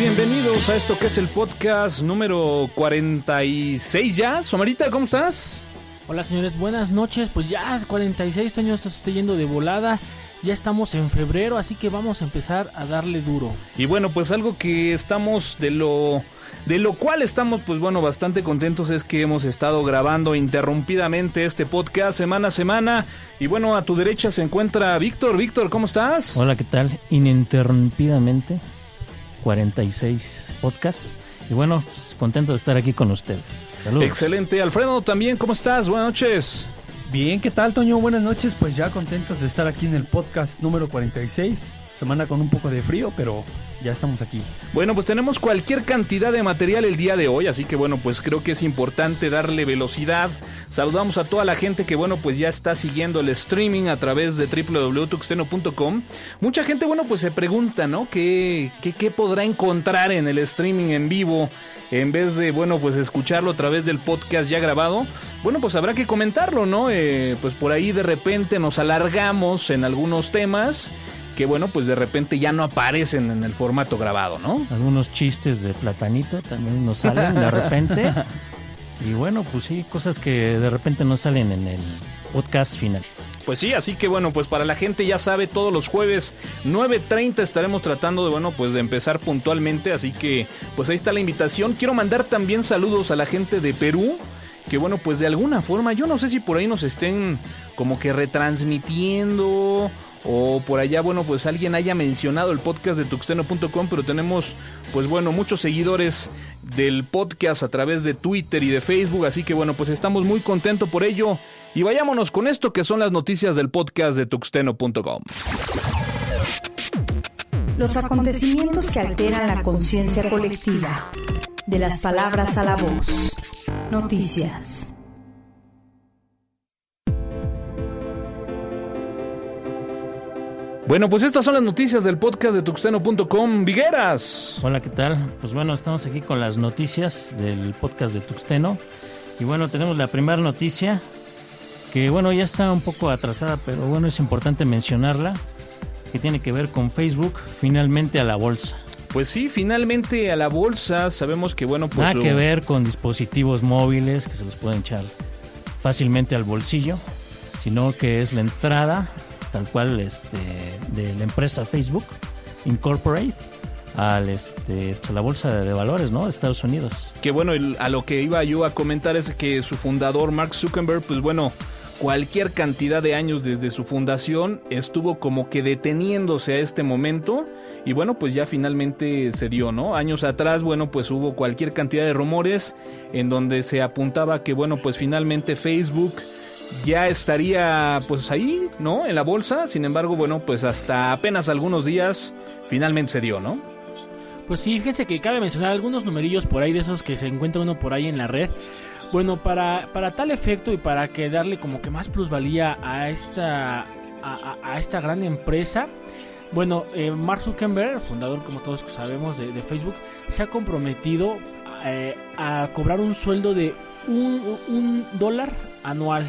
Bienvenidos a esto que es el podcast número 46 ya. Somarita, ¿cómo estás? Hola señores, buenas noches. Pues ya 46 años esto se está yendo de volada. Ya estamos en febrero, así que vamos a empezar a darle duro. Y bueno, pues algo que estamos de lo de lo cual estamos pues bueno bastante contentos es que hemos estado grabando interrumpidamente este podcast semana a semana y bueno, a tu derecha se encuentra Víctor. Víctor, ¿cómo estás? Hola, ¿qué tal? Ininterrumpidamente 46 podcasts. Y bueno, pues, contento de estar aquí con ustedes. Saludos. Excelente. Alfredo, también, ¿cómo estás? Buenas noches. Bien, ¿qué tal, Toño? Buenas noches. Pues ya contentos de estar aquí en el podcast número 46. Semana con un poco de frío, pero ya estamos aquí. Bueno, pues tenemos cualquier cantidad de material el día de hoy, así que bueno, pues creo que es importante darle velocidad. Saludamos a toda la gente que bueno, pues ya está siguiendo el streaming a través de www.tuxteno.com. Mucha gente, bueno, pues se pregunta, ¿no? ¿Qué, qué, podrá encontrar en el streaming en vivo? en vez de, bueno, pues escucharlo a través del podcast ya grabado, bueno, pues habrá que comentarlo, ¿no? Eh, pues por ahí de repente nos alargamos en algunos temas que bueno, pues de repente ya no aparecen en el formato grabado, ¿no? Algunos chistes de platanito también nos salen de repente. y bueno, pues sí, cosas que de repente no salen en el podcast final. Pues sí, así que bueno, pues para la gente ya sabe, todos los jueves 9.30 estaremos tratando de, bueno, pues de empezar puntualmente, así que pues ahí está la invitación. Quiero mandar también saludos a la gente de Perú, que bueno, pues de alguna forma, yo no sé si por ahí nos estén como que retransmitiendo o por allá, bueno, pues alguien haya mencionado el podcast de tuxteno.com, pero tenemos, pues bueno, muchos seguidores del podcast a través de Twitter y de Facebook, así que bueno, pues estamos muy contentos por ello. Y vayámonos con esto que son las noticias del podcast de tuxteno.com. Los acontecimientos que alteran la conciencia colectiva. De las palabras a la voz. Noticias. Bueno, pues estas son las noticias del podcast de tuxteno.com. Vigueras. Hola, ¿qué tal? Pues bueno, estamos aquí con las noticias del podcast de Tuxteno. Y bueno, tenemos la primera noticia, que bueno, ya está un poco atrasada, pero bueno, es importante mencionarla, que tiene que ver con Facebook, finalmente a la bolsa. Pues sí, finalmente a la bolsa, sabemos que bueno, pues... Nada lo- que ver con dispositivos móviles que se los pueden echar fácilmente al bolsillo, sino que es la entrada tal cual este, de la empresa Facebook Incorporate al, este, a la bolsa de valores ¿no? Estados Unidos. Que bueno, a lo que iba yo a comentar es que su fundador, Mark Zuckerberg, pues bueno, cualquier cantidad de años desde su fundación estuvo como que deteniéndose a este momento y bueno, pues ya finalmente se dio, ¿no? Años atrás, bueno, pues hubo cualquier cantidad de rumores en donde se apuntaba que bueno, pues finalmente Facebook ya estaría pues ahí, ¿no? En la bolsa, sin embargo, bueno, pues hasta apenas algunos días finalmente se dio, ¿no? Pues sí, fíjense que cabe mencionar algunos numerillos por ahí de esos que se encuentra uno por ahí en la red. Bueno, para, para tal efecto y para que darle como que más plusvalía a esta, a, esta gran empresa, bueno, eh, Mark Zuckerberg, fundador como todos sabemos de, Facebook, se ha comprometido eh, a cobrar un sueldo de un dólar anual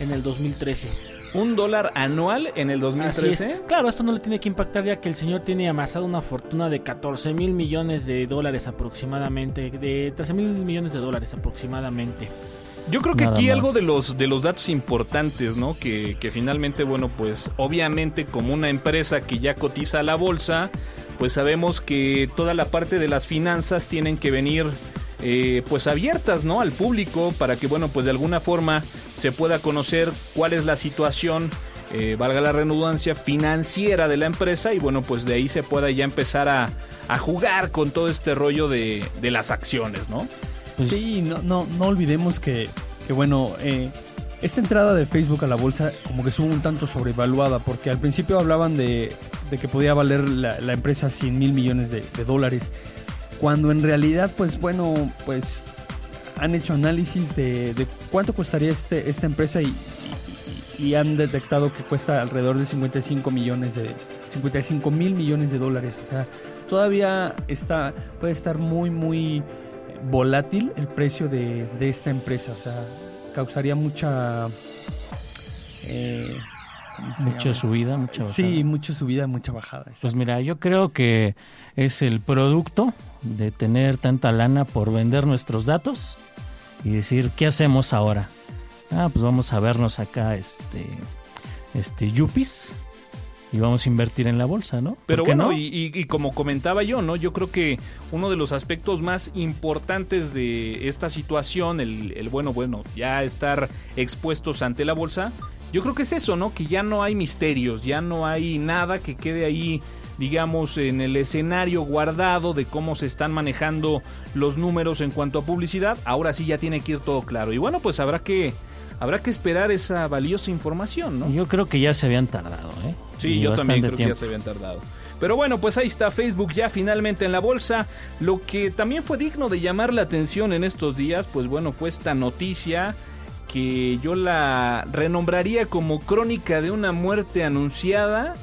en el 2013. Un dólar anual en el Así es. 2013. Claro, esto no le tiene que impactar ya que el señor tiene amasado una fortuna de 14 mil millones de dólares aproximadamente, de 13 mil millones de dólares aproximadamente. Yo creo que Nada aquí más. algo de los de los datos importantes, ¿no? Que, que finalmente, bueno, pues obviamente como una empresa que ya cotiza a la bolsa, pues sabemos que toda la parte de las finanzas tienen que venir eh, pues abiertas, ¿no? Al público para que, bueno, pues de alguna forma se pueda conocer cuál es la situación, eh, valga la redundancia, financiera de la empresa y bueno, pues de ahí se pueda ya empezar a, jugar con todo este rollo de, de las acciones, ¿no? Pues, Sí, no, no, no olvidemos que, que bueno, eh, esta entrada de Facebook a la bolsa como que estuvo un tanto sobrevaluada, porque al principio hablaban de, de que podía valer la, empresa 100 mil millones de dólares, cuando en realidad, pues bueno, pues han hecho análisis de, cuánto costaría este, esta empresa y, han detectado que cuesta alrededor de 55 millones de 55 mil millones de dólares, o sea, todavía está puede estar muy muy volátil el precio de, de esta empresa. O sea, causaría mucha... eh, ¿cómo se Mucha llama? subida, mucha bajada. Sí, mucha subida, mucha bajada. Pues mira, yo creo que es el producto de tener tanta lana por vender nuestros datos y decir, ¿qué hacemos ahora? Ah, pues vamos a vernos acá, este, este, yuppies y vamos a invertir en la bolsa, ¿no? ¿Por Pero bueno, no? y, y- y como comentaba yo, ¿no? Yo creo que uno de los aspectos más importantes de esta situación, el, el bueno, bueno, ya estar expuestos ante la bolsa, yo creo que es eso, ¿no? Que ya no hay misterios, ya no hay nada que quede ahí, digamos, en el escenario guardado de cómo se están manejando los números en cuanto a publicidad. Ahora sí ya tiene que ir todo claro. Y bueno, pues habrá que, habrá que esperar esa valiosa información, ¿no? Yo creo que ya se habían tardado, ¿eh? Sí, Y yo también creo tiempo. que ya se habían tardado. Pero bueno, pues ahí está Facebook ya finalmente en la bolsa. Lo que también fue digno de llamar la atención en estos días, pues bueno, fue esta noticia que yo la renombraría como crónica de una muerte anunciada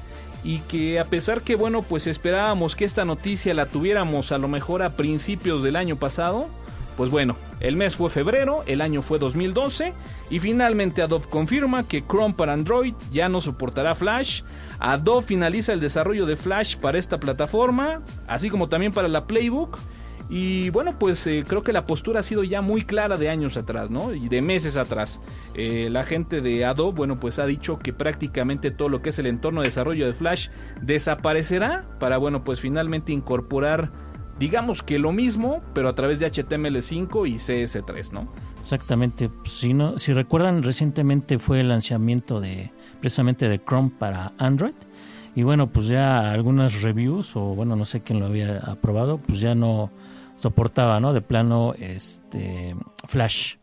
y que a pesar que bueno, pues esperábamos que esta noticia la tuviéramos a lo mejor a principios del año pasado, pues bueno, el mes fue febrero, el año fue 2012 y finalmente Adobe confirma que Chrome para Android ya no soportará Flash. Adobe finaliza el desarrollo de Flash para esta plataforma, así como también para la Playbook. Y bueno, pues eh, creo que la postura ha sido ya muy clara de años atrás, ¿no? Y de meses atrás. Eh, la gente de Adobe, bueno, pues ha dicho que prácticamente todo lo que es el entorno de desarrollo de Flash desaparecerá para, bueno, pues finalmente incorporar, digamos que lo mismo, pero a través de HTML5 y CS3, ¿no? Exactamente. Pues, Si, no, si recuerdan, recientemente fue el lanzamiento de precisamente de Chrome para Android. Y bueno, pues ya algunas reviews, o bueno, no sé quién lo había aprobado, pues ya no soportaba, ¿no? De plano, este, Flash.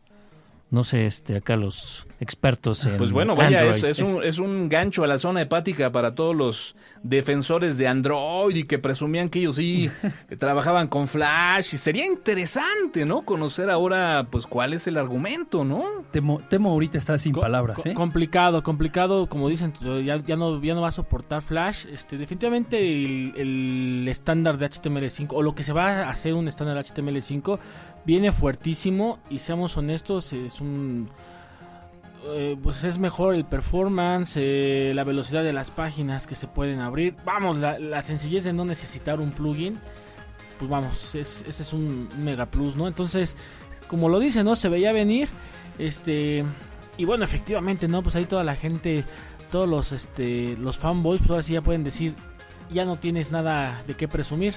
No sé, este, acá los expertos en Pues bueno, vaya, Android. es, es un, es un gancho a la zona hepática para todos los defensores de Android y que presumían que ellos sí que trabajaban con Flash. Y sería interesante, ¿no? Conocer ahora, pues, cuál es el argumento, ¿no? Temo, Temo ahorita está sin Co- palabras, ¿eh? Complicado, complicado, como dicen, ya, ya no ya no va a soportar Flash. Este, definitivamente el, el estándar de HTML5 o lo que se va a hacer un estándar de HTML5 viene fuertísimo y seamos honestos, es un eh, pues es mejor el performance, eh, la velocidad de las páginas que se pueden abrir. Vamos, la, la sencillez de no necesitar un plugin, pues vamos, es- ese es un mega plus, ¿no? Entonces, como lo dice, ¿no? Se veía venir, este, y bueno, efectivamente, ¿no? Pues ahí toda la gente, todos los, este, los fanboys, pues ahora sí ya pueden decir, ya no tienes nada de qué presumir.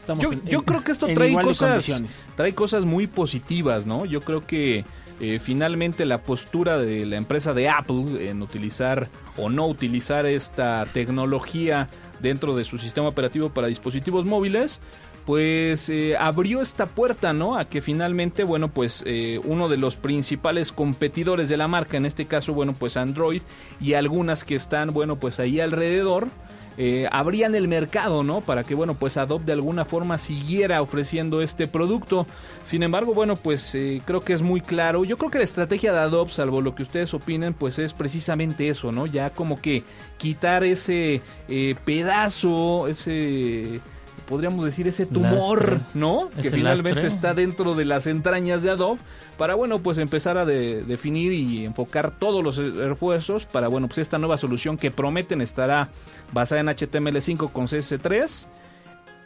Estamos Yo, en- yo en- creo que esto trae cosas, trae cosas muy positivas, ¿no? Yo creo que eh, finalmente la postura de la empresa de Apple en utilizar o no utilizar esta tecnología dentro de su sistema operativo para dispositivos móviles, pues eh, abrió esta puerta, ¿no? A que finalmente, bueno, pues eh, uno de los principales competidores de la marca, en este caso, bueno, pues Android y algunas que están, bueno, pues ahí alrededor, eh, abrían el mercado, ¿no? Para que, bueno, pues Adobe de alguna forma siguiera ofreciendo este producto. Sin embargo, bueno, pues eh, creo que es muy claro. Yo creo que la estrategia de Adobe, salvo lo que ustedes opinen, pues es precisamente eso, ¿no? Ya como que quitar ese eh, pedazo, ese podríamos decir ese tumor, Lastre. ¿no? Que finalmente lastre. está dentro de las entrañas de Adobe para, bueno, pues empezar a de- definir y enfocar todos los esfuerzos para, bueno, pues esta nueva solución que prometen estará basada en HTML5 con CS3,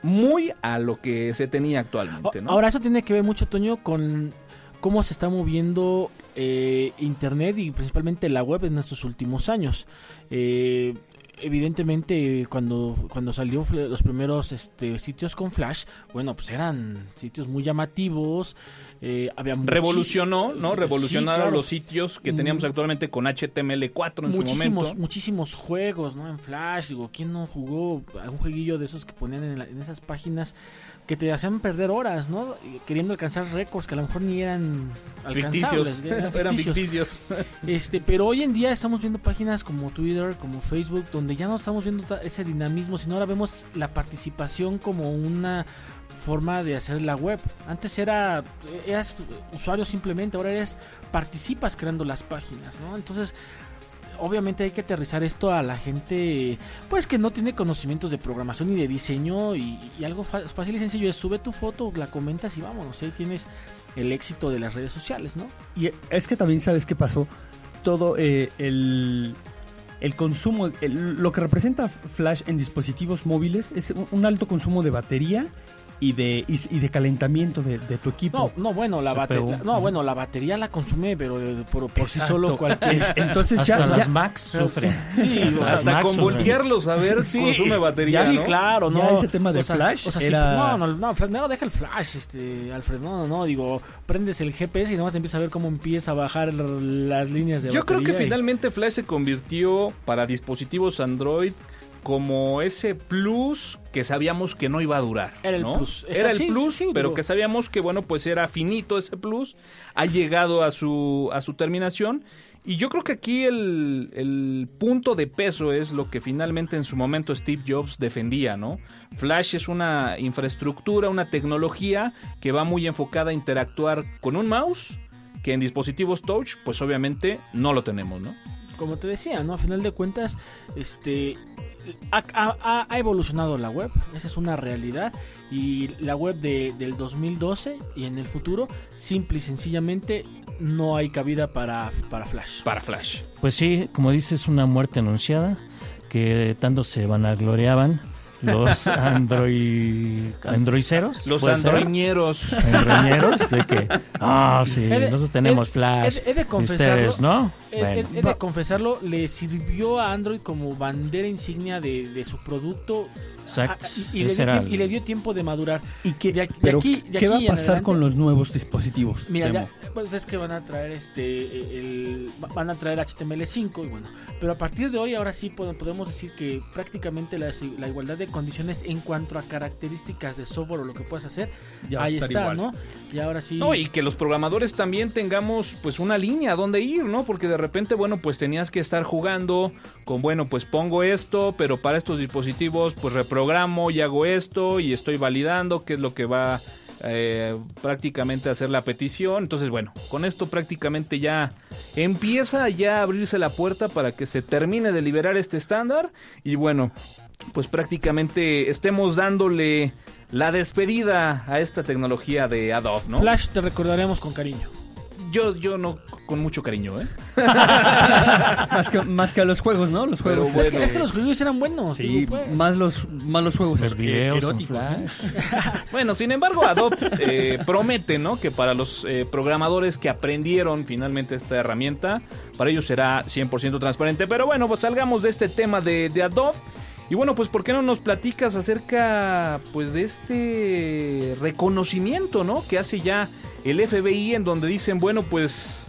muy a lo que se tenía actualmente, ¿no? Ahora, eso tiene que ver mucho, Toño, con cómo se está moviendo eh, Internet y principalmente la web en estos últimos años. Eh, evidentemente, cuando, cuando salió los primeros este, sitios con Flash, bueno, pues eran sitios muy llamativos. eh, había Revolucionó, ¿no? Sí, Revolucionaron claro. los sitios que teníamos Mm. actualmente con HTML4 en su muchísimos, momento. muchísimos juegos, ¿no? En Flash, digo, ¿quién no jugó algún jueguillo de esos que ponían en, la- en esas páginas que te hacían perder horas, ¿no? Queriendo alcanzar récords que a lo mejor ni eran alcanzables, Ficticios. eran ficticios. Este, pero hoy en día estamos viendo páginas como Twitter, como Facebook, donde ya no estamos viendo ese dinamismo, sino ahora vemos la participación como una forma de hacer la web. Antes era eras usuario simplemente, ahora eres participas creando las páginas, ¿no? Entonces, obviamente hay que aterrizar esto a la gente pues que no tiene conocimientos de programación y de diseño y, algo fácil y sencillo es sube tu foto, la comentas y vámonos, ahí tienes el éxito de las redes sociales, ¿no? Y es que también sabes qué pasó. Todo eh, el el consumo, el- lo que representa Flash en dispositivos móviles es un alto consumo de batería y de, y, y de calentamiento de, de tu equipo. No, no, bueno, la batería, no, bueno, la batería la consume, pero eh, por, por sí solo cualquier. Entonces Hasta ya, las ya- pero sufren. sí, Hasta o sea, Hasta con voltearlos a ver Sí. consume batería, sí, ¿no? claro, Ya no. ese tema de O sea, Flash o sea, sí, era- no, no, no, Flash, no, deja el Flash, este, Alfred, no, no, no, digo, prendes el GPS y nomás empieza a ver cómo empieza a bajar las líneas de Yo creo que batería y- finalmente Flash se convirtió para dispositivos Android como ese plus que sabíamos que no iba a durar. Era el ¿no? plus. Era el Sí, plus, sí, pero digo. que sabíamos que bueno, pues era finito ese plus. Ha llegado a su a su terminación y yo creo que aquí el, el punto de peso es lo que finalmente en su momento Steve Jobs defendía, ¿no? Flash es una infraestructura, una tecnología que va muy enfocada a interactuar con un mouse que en dispositivos touch, pues obviamente no lo tenemos, ¿no? como te decía, ¿no? A final de cuentas, este ha, ha- ha evolucionado la web, esa es una realidad. Y la web de- del 2012 y en el futuro, simple y sencillamente, no hay cabida para, para Flash. Para Flash. Pues sí, como dices, una muerte anunciada que tanto se vanagloriaban los android androiceros. Los androiñeros. androiñeros de que ah sí He de- nosotros tenemos he- flash he- he de ustedes no He, he- bueno. he de confesarlo, le sirvió a Android como bandera insignia de, de su producto exacto ah, y, y le dio y le dio tiempo de madurar. ¿Y qué, De aquí- de pero aquí- de ¿qué va a pasar adelante- con los nuevos dispositivos? Mira, ya, pues es que van a traer este el, van a traer HTML5 y bueno, pero a partir de hoy ahora sí pod- podemos decir que prácticamente la, la igualdad de condiciones en cuanto a características de software o lo que puedas hacer, Ya ahí está, igual. ¿no? Y ahora sí No, y que los programadores también tengamos pues una línea a dónde ir, ¿no? Porque de repente, bueno, pues tenías que estar jugando con, bueno, pues pongo esto, pero para estos dispositivos pues reprogramo y hago esto y estoy validando qué es lo que va eh, prácticamente a hacer la petición. Entonces, bueno, con esto prácticamente ya empieza ya a abrirse la puerta para que se termine de liberar este estándar y bueno, pues prácticamente estemos dándole la despedida a esta tecnología de Adobe, ¿no? Flash te recordaremos con cariño. Yo, yo no con mucho cariño, ¿eh? más, que, más que a los juegos, ¿no? Los juegos. bueno. Es, que, es que los juegos eran buenos. Sí, digo, pues. más los, más los juegos los videos Bueno, sin embargo, Adobe eh, promete, ¿no? Que para los eh, programadores que aprendieron finalmente esta herramienta, para ellos será 100% transparente. Pero bueno, pues salgamos de este tema de, de Adobe. Y bueno, pues ¿por qué no nos platicas acerca pues de este reconocimiento, ¿no? Que hace ya el FBI en donde dicen, bueno, pues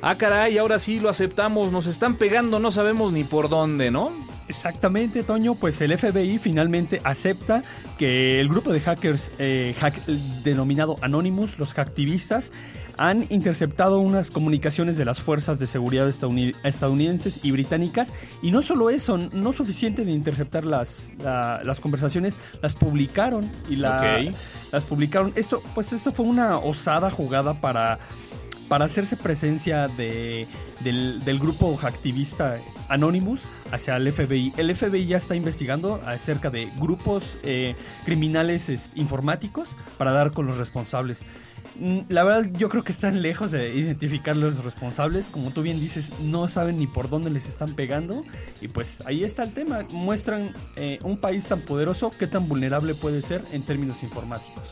ah caray, ahora sí lo aceptamos, nos están pegando, no sabemos ni por dónde, ¿no? Exactamente, Toño. Pues el FBI finalmente acepta que el grupo de hackers eh, hack- denominado Anonymous, los hacktivistas, han interceptado unas comunicaciones de las fuerzas de seguridad estadouni- estadounidenses y británicas. Y no solo eso, no suficiente de interceptar las, la- las conversaciones, las publicaron y la, las publicaron. Esto, pues esto fue una osada jugada para para hacerse presencia de, del, del grupo activista Anonymous hacia el FBI. El FBI ya está investigando acerca de grupos eh, criminales es, informáticos para dar con los responsables. Mm, La verdad yo creo que están lejos de identificar los responsables. Como tú bien dices, no saben ni por dónde les están pegando. Y pues ahí está el tema. Muestran eh, un país tan poderoso, qué tan vulnerable puede ser en términos informáticos.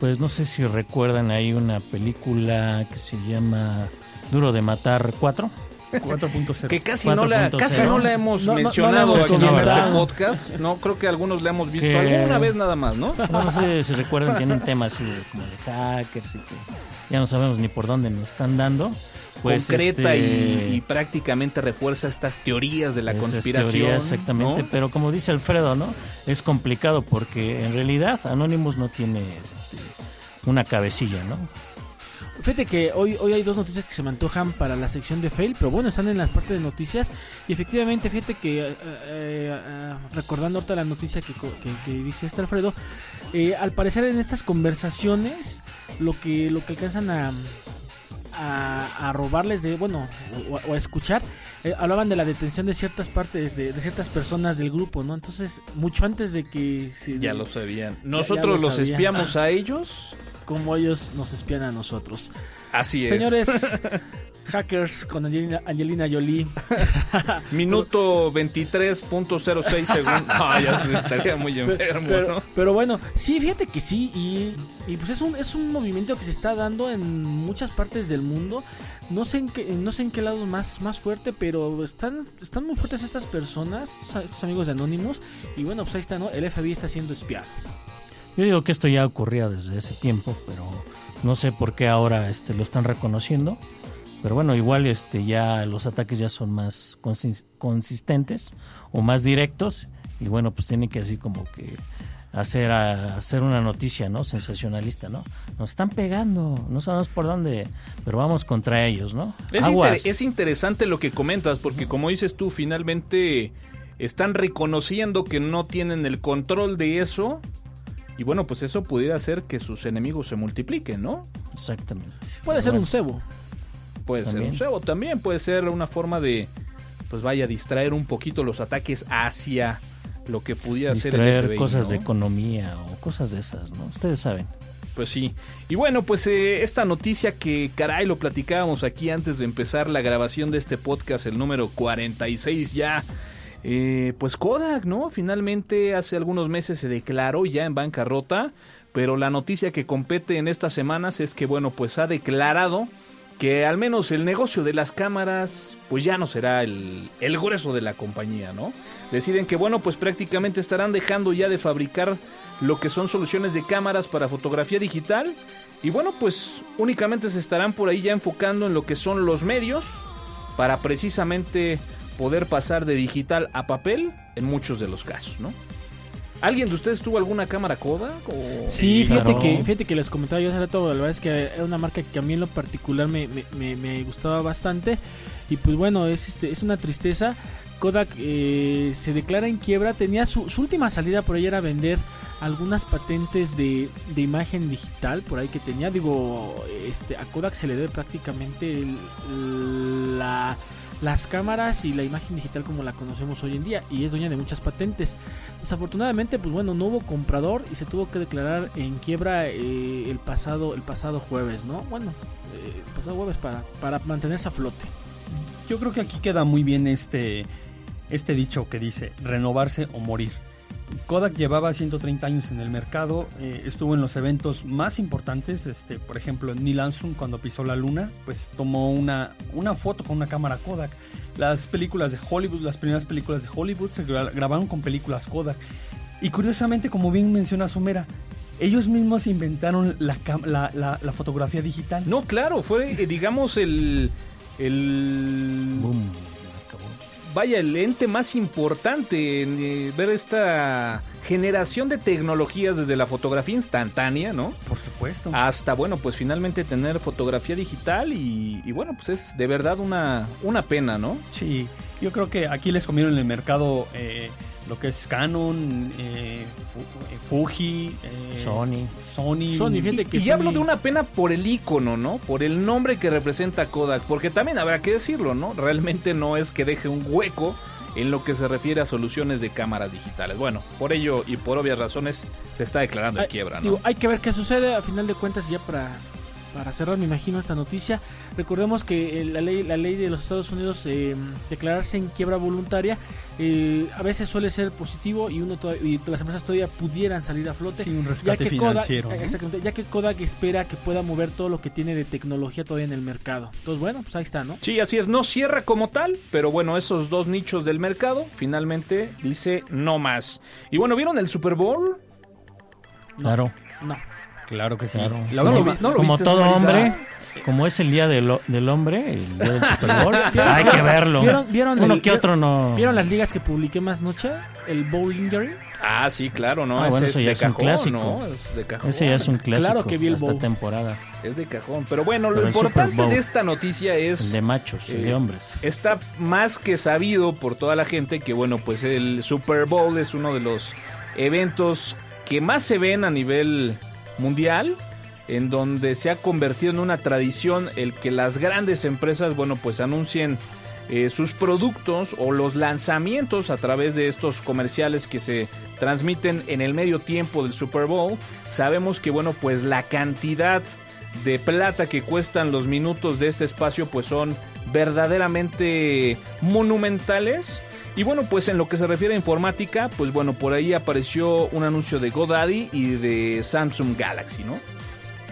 pues no sé si recuerdan ahí una película que se llama Duro de Matar 4 4.0. Que casi no la, 4.0. casi no la hemos No, no, no mencionado la hemos aquí en este podcast. No, creo que algunos la hemos visto Que- alguna vez nada más, ¿no? No, no sé si recuerdan, tienen temas así de- como de hackers y que ya no sabemos ni por dónde nos están dando. Pues, Concreta este, y, y prácticamente refuerza estas teorías de la esas conspiración. teorías, exactamente, ¿no? pero como dice Alfredo, ¿no? Es complicado porque en realidad Anonymous no tiene este, una cabecilla, ¿no? Fíjate que hoy, hoy hay dos noticias que se me antojan para la sección de fail, pero bueno, están en la parte de noticias. Y efectivamente, fíjate que, eh, eh, eh, recordando ahorita la noticia que, que, que dice este Alfredo, eh, al parecer en estas conversaciones, lo que, lo que alcanzan a, a, a robarles de, bueno, o, o a escuchar, hablaban de la detención de ciertas partes, de, de ciertas personas del grupo, ¿no? Entonces, mucho antes de que... se- Ya lo sabían. ya Nosotros lo los sabían. espiamos a ellos. Como ellos nos espían a nosotros. Así es. Señores, Hackers con Angelina, Angelina Jolie. Minuto 23.06 segundos. No, ya se estaría muy enfermo, pero, ¿no? pero bueno, sí, fíjate que sí, y, y pues es un, es un movimiento que se está dando en muchas partes del mundo. No sé en qué, no sé en qué lado más, más fuerte, pero están, están muy fuertes estas personas, estos amigos de Anonymous. Y bueno, pues ahí está, ¿no? El FBI está siendo espiado. Yo digo que esto ya ocurría desde ese tiempo, pero no sé por qué ahora este, lo están reconociendo. Pero bueno, igual este, ya los ataques ya son más consis- consistentes o más directos. Y bueno, pues tienen que así como que hacer, a- hacer una noticia, ¿no? Sensacionalista, ¿no? Nos están pegando, no sabemos por dónde, pero vamos contra ellos, ¿no? Es, Aguas. inter- es interesante lo que comentas, porque como dices tú, finalmente están reconociendo que no tienen el control de eso. Y bueno, pues eso pudiera hacer que sus enemigos se multipliquen, ¿no? Exactamente. Puede Pero ser bueno, un cebo. Puede ser un cebo también, puede ser una forma de, pues vaya, distraer un poquito los ataques hacia lo que pudiera ser el FBI, cosas ¿no? de economía o cosas de esas, ¿no? Ustedes saben. Pues sí. Y bueno, pues eh, esta noticia que caray lo platicábamos aquí antes de empezar la grabación de este podcast, el número 46 ya. Eh, pues Kodak, ¿no? Finalmente hace algunos meses se declaró ya en bancarrota, pero la noticia que compete en estas semanas es que, bueno, pues ha declarado que al menos el negocio de las cámaras, pues ya no será el, el grueso de la compañía, ¿no? Deciden que, bueno, pues prácticamente estarán dejando ya de fabricar lo que son soluciones de cámaras para fotografía digital. Y bueno, pues únicamente se estarán por ahí ya enfocando en lo que son los medios para precisamente poder pasar de digital a papel en muchos de los casos, ¿no? ¿Alguien de ustedes tuvo alguna cámara Kodak? O... Sí, fíjate, claro. que, fíjate que les comentaba yo hace rato, la verdad es que era una marca que a mí en lo particular me, me, me- me gustaba bastante. Y pues bueno, es, este, es una tristeza. Kodak eh, se declara en quiebra, tenía su, su última salida por ahí era vender algunas patentes de, de imagen digital por ahí que tenía. Digo, este, a Kodak se le debe prácticamente el- la, las cámaras y la imagen digital como la conocemos hoy en día y es dueña de muchas patentes. Desafortunadamente, pues bueno, no hubo comprador y se tuvo que declarar en quiebra eh, el pasado el pasado jueves, ¿no? Bueno, eh, el pasado jueves para, para mantenerse a flote. Yo creo que aquí queda muy bien este, este dicho que dice renovarse o morir. Kodak llevaba 130 años en el mercado, eh, estuvo en los eventos más importantes, este, por ejemplo Neil Armstrong cuando pisó la luna, pues tomó una, una foto con una cámara Kodak. Las películas de Hollywood, las primeras películas de Hollywood se gra- grabaron con películas Kodak. Y curiosamente, como bien menciona Sumera, ellos mismos inventaron la, cam- la, la- la fotografía digital. No, claro, fue, eh, digamos, el, el Boom. Vaya, el ente más importante en eh, ver esta generación de tecnologías desde la fotografía instantánea, ¿no? Por supuesto. Hasta, bueno, pues finalmente tener fotografía digital y, y bueno, pues es de verdad una, una pena, ¿no? Sí, yo creo que aquí les comieron en el mercado eh, lo que es Canon, eh, eh, Fuji, eh, Sony. Sony. Sony, fíjate que Y, y hablo Sony- de una pena por el icono, ¿no? Por el nombre que representa Kodak, porque también habrá que decirlo, ¿no? Realmente no es que deje un hueco en lo que se refiere a soluciones de cámaras digitales. Bueno, por ello y por obvias razones se está declarando en quiebra, ¿no? Digo, hay que ver qué sucede a final de cuentas ya para, para cerrar, me imagino, esta noticia. Recordemos que eh, la ley, la ley de los Estados Unidos, eh, declararse en quiebra voluntaria, eh, a veces suele ser positivo y uno toda- y las empresas todavía pudieran salir a flote. Sí, un ya rescate que, Kodak, financiero. ¿no? exactamente, ya que Kodak espera que pueda mover todo lo que tiene de tecnología todavía en el mercado. Entonces, bueno, pues ahí está, ¿no? Sí, así es, no cierra como tal, pero bueno, esos dos nichos del mercado finalmente dice no más. Y bueno, ¿vieron el Super Bowl? Claro, No. Claro que sí. claro. La No lo última- vi- no lo como todo hombre, como es el día del, del hombre, el día del Super Bowl, hay que verlo. ¿Vieron- vieron Uno el- que otro no. ¿Vieron las ligas que publiqué más noche? El Bowlingery. Ah, sí, claro, ¿no? Ah, bueno, Ese eso ya de es un clásico. ¿no? Es de cajón. Ese ya es un clásico Claro que vi el esta Bowl. temporada. Es de cajón. Pero bueno, lo Pero importante de esta noticia es... El de machos, el Eh, de hombres. Está más que sabido por toda la gente que, bueno, pues el Super Bowl es uno de los eventos que más se ven a nivel mundial, en donde se ha convertido en una tradición el que las grandes empresas, bueno, pues anuncien eh, sus productos o los lanzamientos a través de estos comerciales que se transmiten en el medio tiempo del Super Bowl. Sabemos que, bueno, pues la cantidad de plata que cuestan los minutos de este espacio pues son verdaderamente monumentales. Y bueno, pues en lo que se refiere a informática, pues bueno, por ahí apareció un anuncio de GoDaddy y de Samsung Galaxy, ¿no?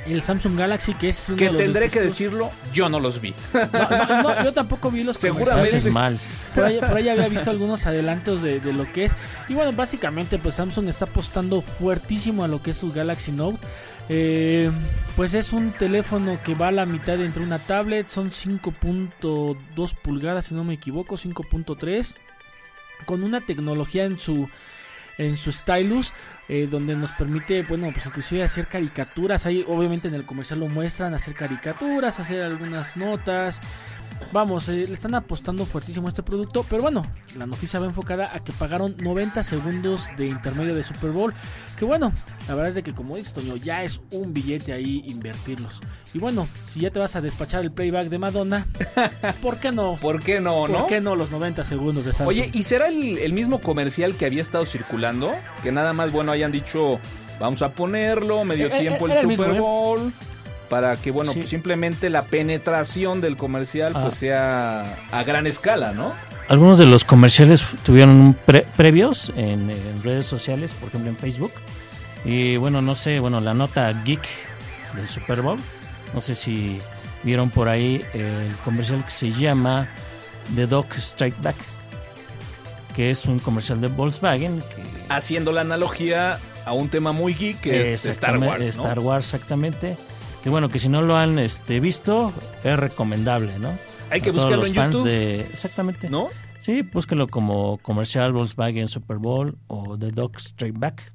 El Samsung Galaxy, que es uno Que de los tendré que decirlo, yo no los vi. No, no, no, yo tampoco vi los Seguramente. Haces mal. Por ahí, por ahí había visto algunos adelantos de, de lo que es. Y bueno, básicamente pues Samsung está apostando fuertísimo a lo que es su Galaxy Note. Eh, pues es un teléfono que va a la mitad entre una tablet. Son 5.2 pulgadas, si no me equivoco, 5.3. Con una tecnología en su, en su stylus. eh, donde nos permite, bueno, pues inclusive hacer caricaturas. Ahí obviamente en el comercial lo muestran, hacer caricaturas, hacer algunas notas. Vamos, eh, le están apostando fuertísimo a este producto, pero bueno, la noticia va enfocada a que pagaron 90 segundos de intermedio de Super Bowl, que bueno, la verdad es de que como dices Toño, ya es un billete ahí invertirlos. Y bueno, si ya te vas a despachar el playback de Madonna, ¿por qué no? ¿Por qué no, ¿Por no? qué no los 90 segundos de Samsung? Oye, ¿y será el, el mismo comercial que había estado circulando? Que nada más, bueno, hayan dicho, vamos a ponerlo, medio Eh, eh, tiempo el el Super mismo. Bowl. Para que, bueno, Sí. pues simplemente la penetración del comercial Ah. pues sea a gran escala, ¿no? Algunos de los comerciales tuvieron un pre- previos en, en redes sociales, por ejemplo en Facebook. Y bueno, no sé, bueno, la nota geek del Super Bowl. No sé si vieron por ahí el comercial que se llama The Dog Strike Back, que es un comercial de Volkswagen. Que Haciendo la analogía a un tema muy geek que es Star Wars, ¿no? Star Wars, exactamente. Que bueno, que si no lo han este, visto, es recomendable, ¿no? Hay que A todos buscarlo los en fans YouTube, de- exactamente. ¿no? Sí, búsquenlo como comercial Volkswagen Super Bowl o The Dog Straight Back.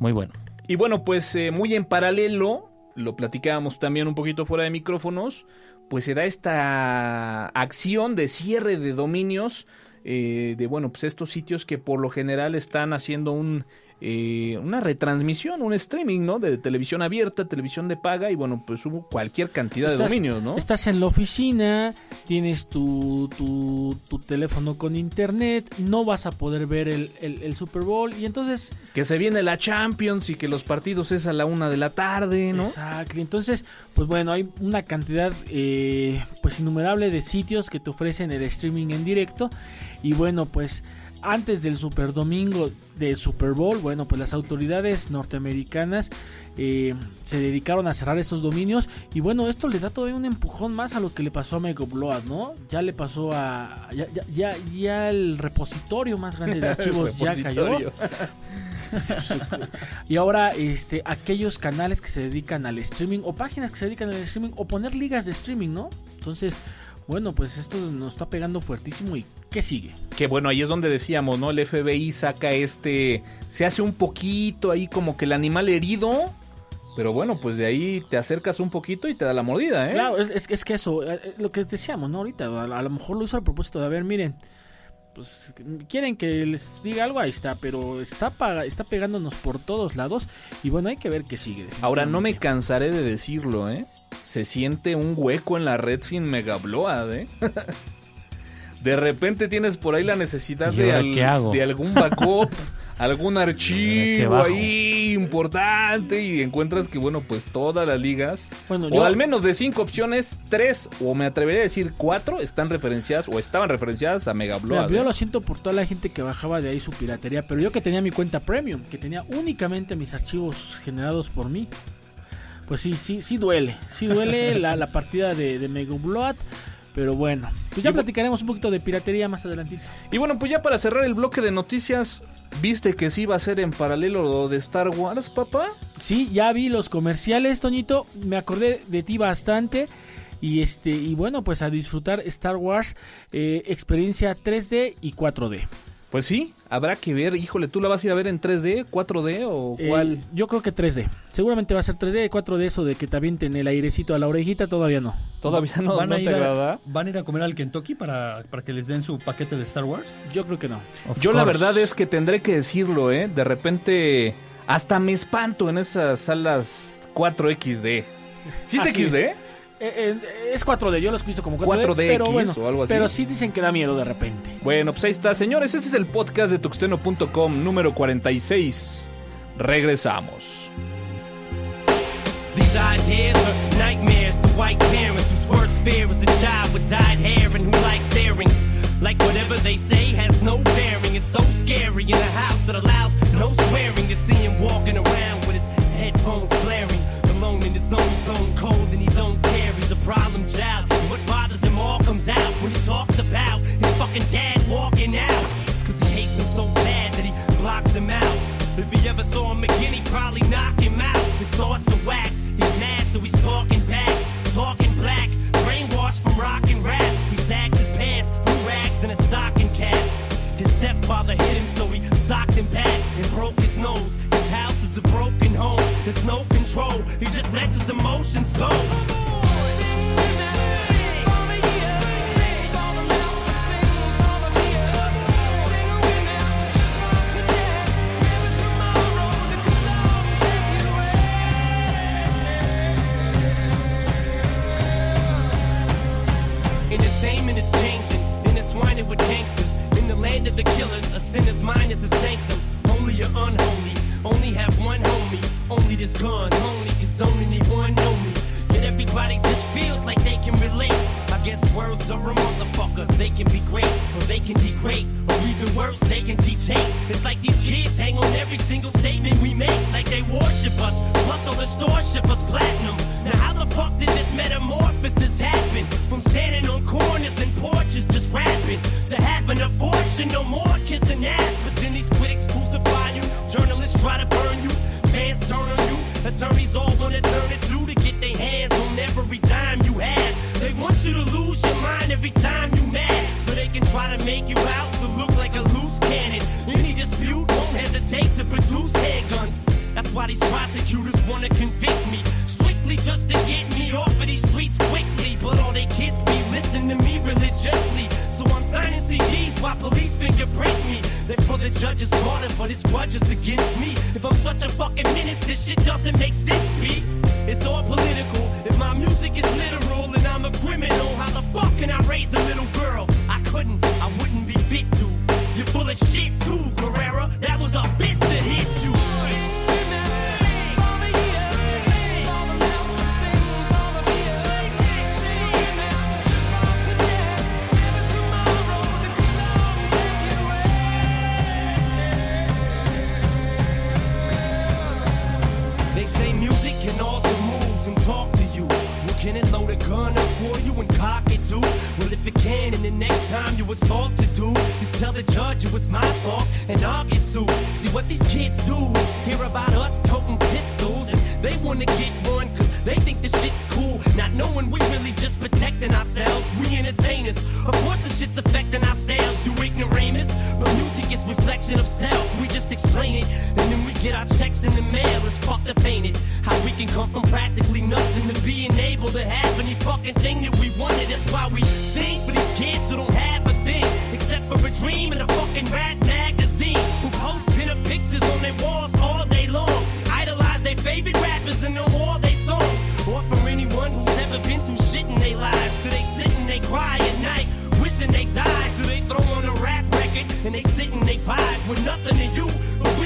Muy bueno. Y bueno, pues eh, muy en paralelo, lo platicábamos también un poquito fuera de micrófonos, pues se da esta acción de cierre de dominios eh, de, bueno, pues estos sitios que por lo general están haciendo un, eh, una retransmisión, un streaming, ¿no? De televisión abierta, televisión de paga y bueno, pues hubo cualquier cantidad de dominios, ¿no? Estás en la oficina, tienes tu, tu, tu teléfono con internet, no vas a poder ver el, el- el Super Bowl y entonces... Que se viene la Champions y que los partidos es a la una de la tarde, ¿no? Exacto, entonces, pues bueno, hay una cantidad eh, pues innumerable de sitios que te ofrecen el streaming en directo y bueno, pues antes del Super Domingo del Super Bowl, bueno, pues las autoridades norteamericanas eh, se dedicaron a cerrar esos dominios y bueno, esto le da todavía un empujón más a lo que le pasó a Megabload, ¿no? Ya le pasó a... Ya, ya, el repositorio más grande de archivos ya cayó. Y ahora, este, aquellos canales que se dedican al streaming o páginas que se dedican al streaming o poner ligas de streaming, ¿no? Entonces, bueno, pues esto nos está pegando fuertísimo y ¿qué sigue? Que bueno, ahí es donde decíamos, ¿no? El FBI saca este, se hace un poquito ahí como que el animal herido, pero bueno, pues de ahí te acercas un poquito y te da la mordida, ¿eh? Claro, es, es, es que eso, eh, eh, lo que decíamos, ¿no? Ahorita, a, a lo mejor lo hizo al propósito de, a ver, miren, pues quieren que les diga algo, ahí está, pero está, paga- está pegándonos por todos lados y bueno, hay que ver qué sigue. Ahora no me cansaré de decirlo, ¿eh? Se siente un hueco en la red sin Megabload, ¿eh? De repente tienes por ahí la necesidad ¿Y de, al- de algún backup, algún ¿Qué archivo ahí importante y encuentras que, bueno, pues todas las ligas, Bueno, o yo, al menos de cinco opciones, tres, o me atrevería a decir cuatro, están referenciadas o estaban referenciadas a Mira, Megabload. yo ¿eh? lo siento por toda la gente que bajaba de ahí su piratería, pero yo que tenía mi cuenta premium, que tenía únicamente mis archivos generados por mí, pues sí, sí, sí duele, sí duele la, la partida de, de pero bueno, pues ya Y platicaremos un poquito de piratería más adelantito. Y bueno, pues ya para cerrar el bloque de noticias, ¿viste que sí iba a ser en paralelo lo de Star Wars, papá? Sí, ya vi los comerciales, Toñito, me acordé de ti bastante. Y este y bueno, pues a disfrutar Star Wars eh, experiencia 3D y 4D. Pues sí, habrá que ver, híjole, ¿tú la vas a ir a ver en 3D, 4D o Eh, cuál? yo creo que 3D. Seguramente va a ser 3D, 4D, eso de que te avienten el airecito a la orejita, todavía no. Todavía no, ¿Van, no a te ir a, agrada. ¿Van a ir a comer al Kentucky para, para que les den su paquete de Star Wars? Yo creo que no. Of Yo la verdad es que tendré que decirlo, ¿eh? De repente, hasta me espanto en esas salas 4XD. ¿Sí es Así XD? Eh, eh, es 4D, yo lo escucho como 4D, 4DX pero bueno, o algo así. pero sí dicen que da miedo de repente. Bueno, pues ahí está, señores. Este es el podcast de tuxteno.com número 46. Regresamos. These ideas are nightmares to white parents whose worst fear is a child with dyed hair and who likes earrings. Like whatever they say has no bearing. It's so scary in a house that allows no swearing to see him walking around with his headphones blaring. Alone in his own zone, problem child. What bothers him all comes out when he talks about his fucking dad walking out. Cause he hates him so bad that he blocks him out. If he ever saw him again, he'd probably knock him out. His thoughts are whacked. He's mad, so he's talking back. Talking black. Brainwashed from rock and rap. He sags his pants, blue rags, and a stocking cap. His stepfather hit him, so he socked him back and broke his nose. His house is a broken home. There's no control. He just lets his emotions go. Practically nothing to being able to have any fucking thing that we wanted. That's why we sing for these kids who don't have a thing. Except for a dream and a fucking rat magazine. Who post pinup pictures on their walls all day long. Idolize their favorite rappers and know all their songs. Or for anyone who's ever been through shit in their lives. So they sit and they cry at night, wishing they died. So they throw on a rap record and they sit and they vibe with nothing to you,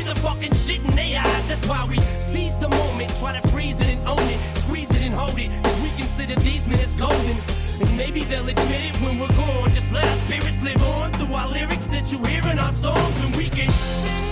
the fucking shit in their eyes. That's why we seize the moment, try to freeze it and own it, squeeze it and hold it. Cause we consider these minutes golden. And maybe they'll admit it when we're gone. Just let our spirits live on through our lyrics that you hear in our songs, and we can.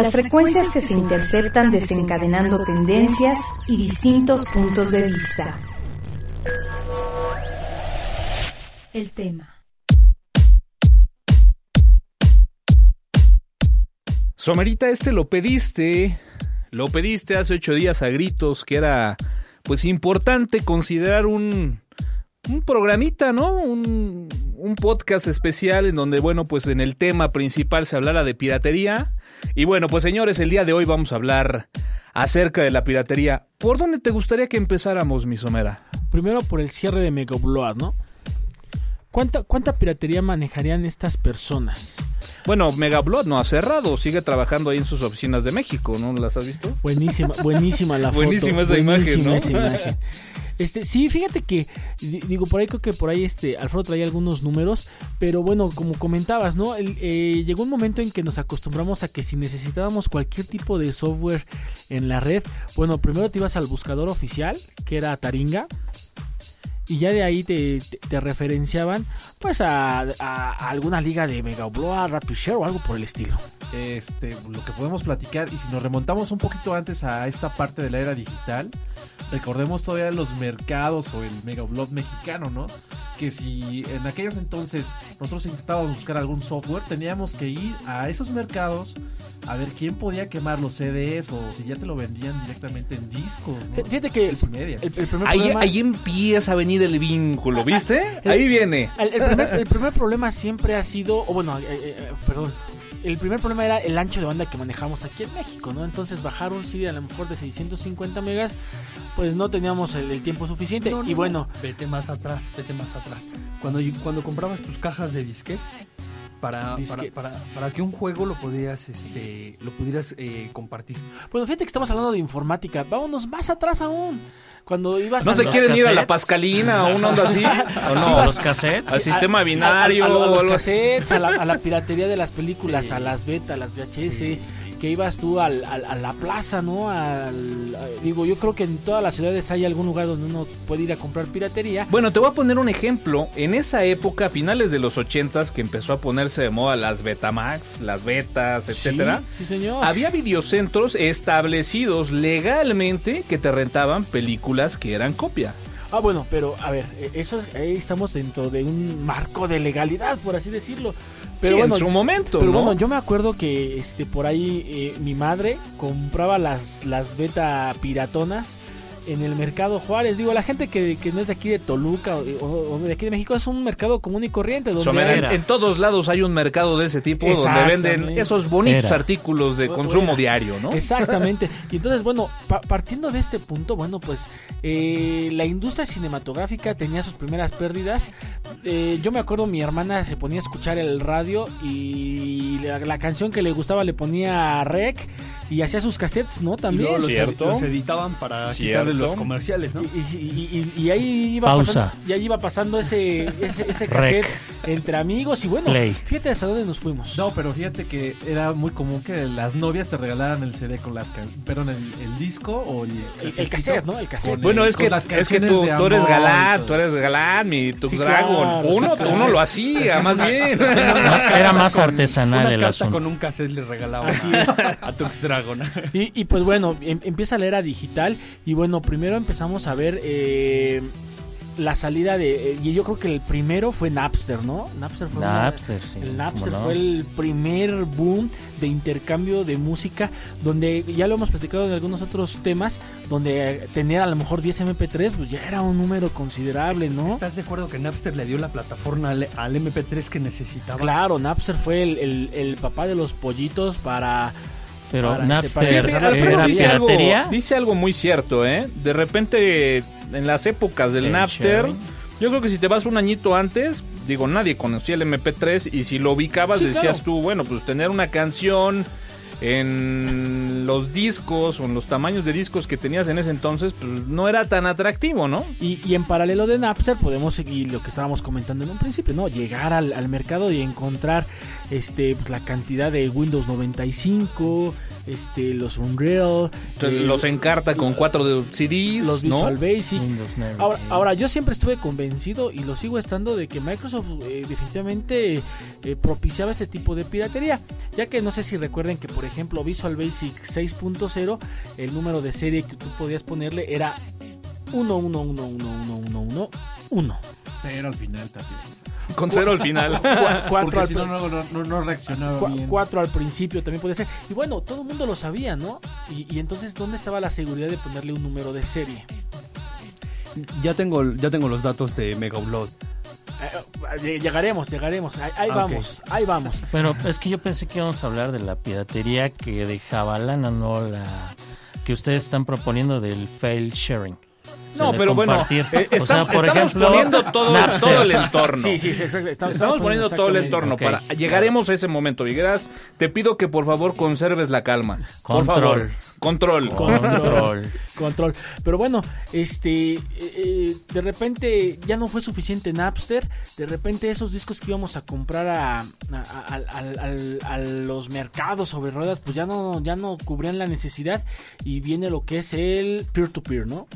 Las frecuencias que se interceptan desencadenando tendencias y distintos puntos de vista. El tema. Somerita, este lo pediste, lo pediste hace ocho días a gritos, que era pues importante considerar un, un programita, ¿no? Un, un podcast especial en donde, bueno, pues en el tema principal se hablara de piratería. Y bueno, pues señores, el día de hoy vamos a hablar acerca de la piratería. ¿Por dónde te gustaría que empezáramos, mi Somera? Primero por el cierre de Megabload, ¿no? ¿Cuánta, ¿Cuánta piratería manejarían estas personas? Bueno, Megablood no ha cerrado, sigue trabajando ahí en sus oficinas de México, ¿no las has visto? Buenísima, buenísima la foto. Buenísima esa imagen, ¿no? esa imagen. Este, sí, fíjate que, di- digo, por ahí creo que por ahí este, Alfredo traía algunos números, pero bueno, como comentabas, ¿no? El- eh, llegó un momento en que nos acostumbramos a que si necesitábamos cualquier tipo de software en la red, bueno, primero te ibas al buscador oficial, que era Taringa, y ya de ahí te, te- referenciaban pues a, a- alguna liga de Mega Upload, Rapid Share o algo por el estilo. este, lo que podemos platicar y si nos remontamos un poquito antes a esta parte de la era digital, recordemos todavía los mercados o el megablog mexicano, ¿no? Que si en aquellos entonces nosotros intentábamos buscar algún software, teníamos que ir a esos mercados a ver quién podía quemar los CDs o si ya te lo vendían directamente en discos, ¿no? Fíjate que el, el- el primer Ahí, problema... ahí empieza a venir el vínculo, ¿viste? Ahí viene. El, el primer, el primer problema siempre ha sido, o bueno, eh, eh, perdón, el primer problema era el ancho de banda que manejamos aquí en México, ¿no? Entonces bajar un CD a lo mejor de 650 megas, pues no teníamos el, el tiempo suficiente. No, no, y bueno, no. Vete más atrás, vete más atrás. Cuando, cuando comprabas tus cajas de disquetes, para, para, para, para que un juego lo pudieras, este, lo pudieras eh, compartir. bueno, fíjate que estamos hablando de informática, vámonos más atrás aún. Cuando ibas ¿No a se los quieren ir a la. Pascalina o una onda así? ¿O no? los cassettes. Al sistema binario a, a- a o los así. cassettes, a la, a la piratería de las películas, a las beta, a las VHS, que ibas tú al, al- a la plaza, ¿no? Al, digo, yo creo que en todas las ciudades hay algún lugar donde uno puede ir a comprar piratería. Bueno, te voy a poner un ejemplo. En esa época, a finales de los ochentas, que empezó a ponerse de moda las Betamax, las betas, etcétera, Sí, sí, señor. había videocentros establecidos legalmente que te rentaban películas que eran copia. Ah, bueno, pero a ver, eh, eso es- ahí estamos dentro de un marco de legalidad, por así decirlo. Pero sí, bueno, en su momento, pero ¿no? bueno, yo me acuerdo que este por ahí eh, mi madre compraba las, las beta piratonas en el mercado Juárez. Digo, la gente que, que no es de aquí de Toluca o, de aquí de México es un mercado común y corriente. Donde en, en todos lados hay un mercado de ese tipo donde venden esos bonitos Era. artículos de Bueno, consumo era. diario, ¿no? Exactamente. Y entonces, bueno, pa- partiendo de este punto, bueno, pues eh, la industria cinematográfica tenía sus primeras pérdidas. Eh, yo me acuerdo, mi hermana se ponía a escuchar el radio y la, la canción que le gustaba le ponía rec y hacía sus cassettes, ¿no? Y También. luego los, Cierto. los editaban para Cierto. quitarle los comerciales, ¿no? Y, y- y- y ahí iba Pausa. pasando, y ahí iba pasando ese, ese, ese Rec. cassette entre amigos y bueno, Play. fíjate hasta dónde nos fuimos. No, pero fíjate que era muy común que las novias te regalaran el CD con las perdón, el, el disco o el, el, el cassette, ¿no? El cassette. Bueno, el- es que, las es que tú, tú eres y galán, tú eres galán, mi Tux Sí, Dragon. claro, uno, sí, uno lo hacía, más bien. Era más artesanal el asunto. con un cassette le regalaba a Tux Dragon. Y, y pues bueno, em- empieza la era digital y bueno, primero empezamos a ver eh, la salida de... eh, y yo creo que el primero fue Napster, ¿no? Napster fue, una- Napster, sí. el Napster fue el primer boom de intercambio de música, donde ya lo hemos platicado en algunos otros temas, donde tener a lo mejor 10 MP3, pues ya era un número considerable, ¿no? ¿Estás de acuerdo que Napster le dio la plataforma al, al MP3 que necesitaba? Claro, Napster fue el, el- el papá de los pollitos para... Pero para- Napster era dice algo, piratería. dice algo muy cierto, ¿eh? De repente, en las épocas del El Napster, sharing. yo creo que si te vas un añito antes, digo, nadie conocía el MP3 y si lo ubicabas Sí, decías claro. tú, bueno, pues tener una canción en los discos o en los tamaños de discos que tenías en ese entonces, pues no era tan atractivo, ¿no? Y, y en paralelo de Napster podemos seguir lo que estábamos comentando en un principio, ¿no? Llegar al, al mercado y encontrar este pues, la cantidad de Windows 95, este, los Unreal, Entonces, eh, los encarta con cuatro de CDs, los ¿no? Visual Basic. Ahora, ahora, yo siempre estuve convencido y lo sigo estando de que Microsoft eh, definitivamente eh, propiciaba este tipo de piratería, ya que no sé si recuerden que por ejemplo Visual Basic 6.0 el número de serie que tú podías ponerle era 111111111 Cero al final también. Con cero al final. cuatro Porque al si no, no, no, no, no reaccionaba Cu- bien. cuatro al principio también podía ser. Y bueno, todo el mundo lo sabía, ¿no? Y, y entonces, ¿dónde estaba la seguridad de ponerle un número de serie? Ya tengo, ya tengo los datos de Mega Upload. Eh, eh, llegaremos, llegaremos. Ahí, ahí Ah, vamos, ahí vamos. Pero es que yo pensé que íbamos a hablar de la piratería que dejaba lana, no la que ustedes están proponiendo del fail sharing. No, pero bueno, compartir. eh, O sea, por estamos ejemplo, poniendo todo, el entorno. Sí, sí, sí, exacto. Estamos, Estamos poniendo todo el entorno. Para Llegaremos a ese momento, Vigueras. Te pido que por favor conserves la calma. Por Control. favor. Control. Control. Control. Pero bueno, este, eh, eh, de repente ya no fue suficiente Napster. De repente esos discos que íbamos a comprar a, a- a- al- al- a los mercados sobre ruedas, pues ya no, ya no cubrían la necesidad. Y viene lo que es el peer-to-peer, ¿no?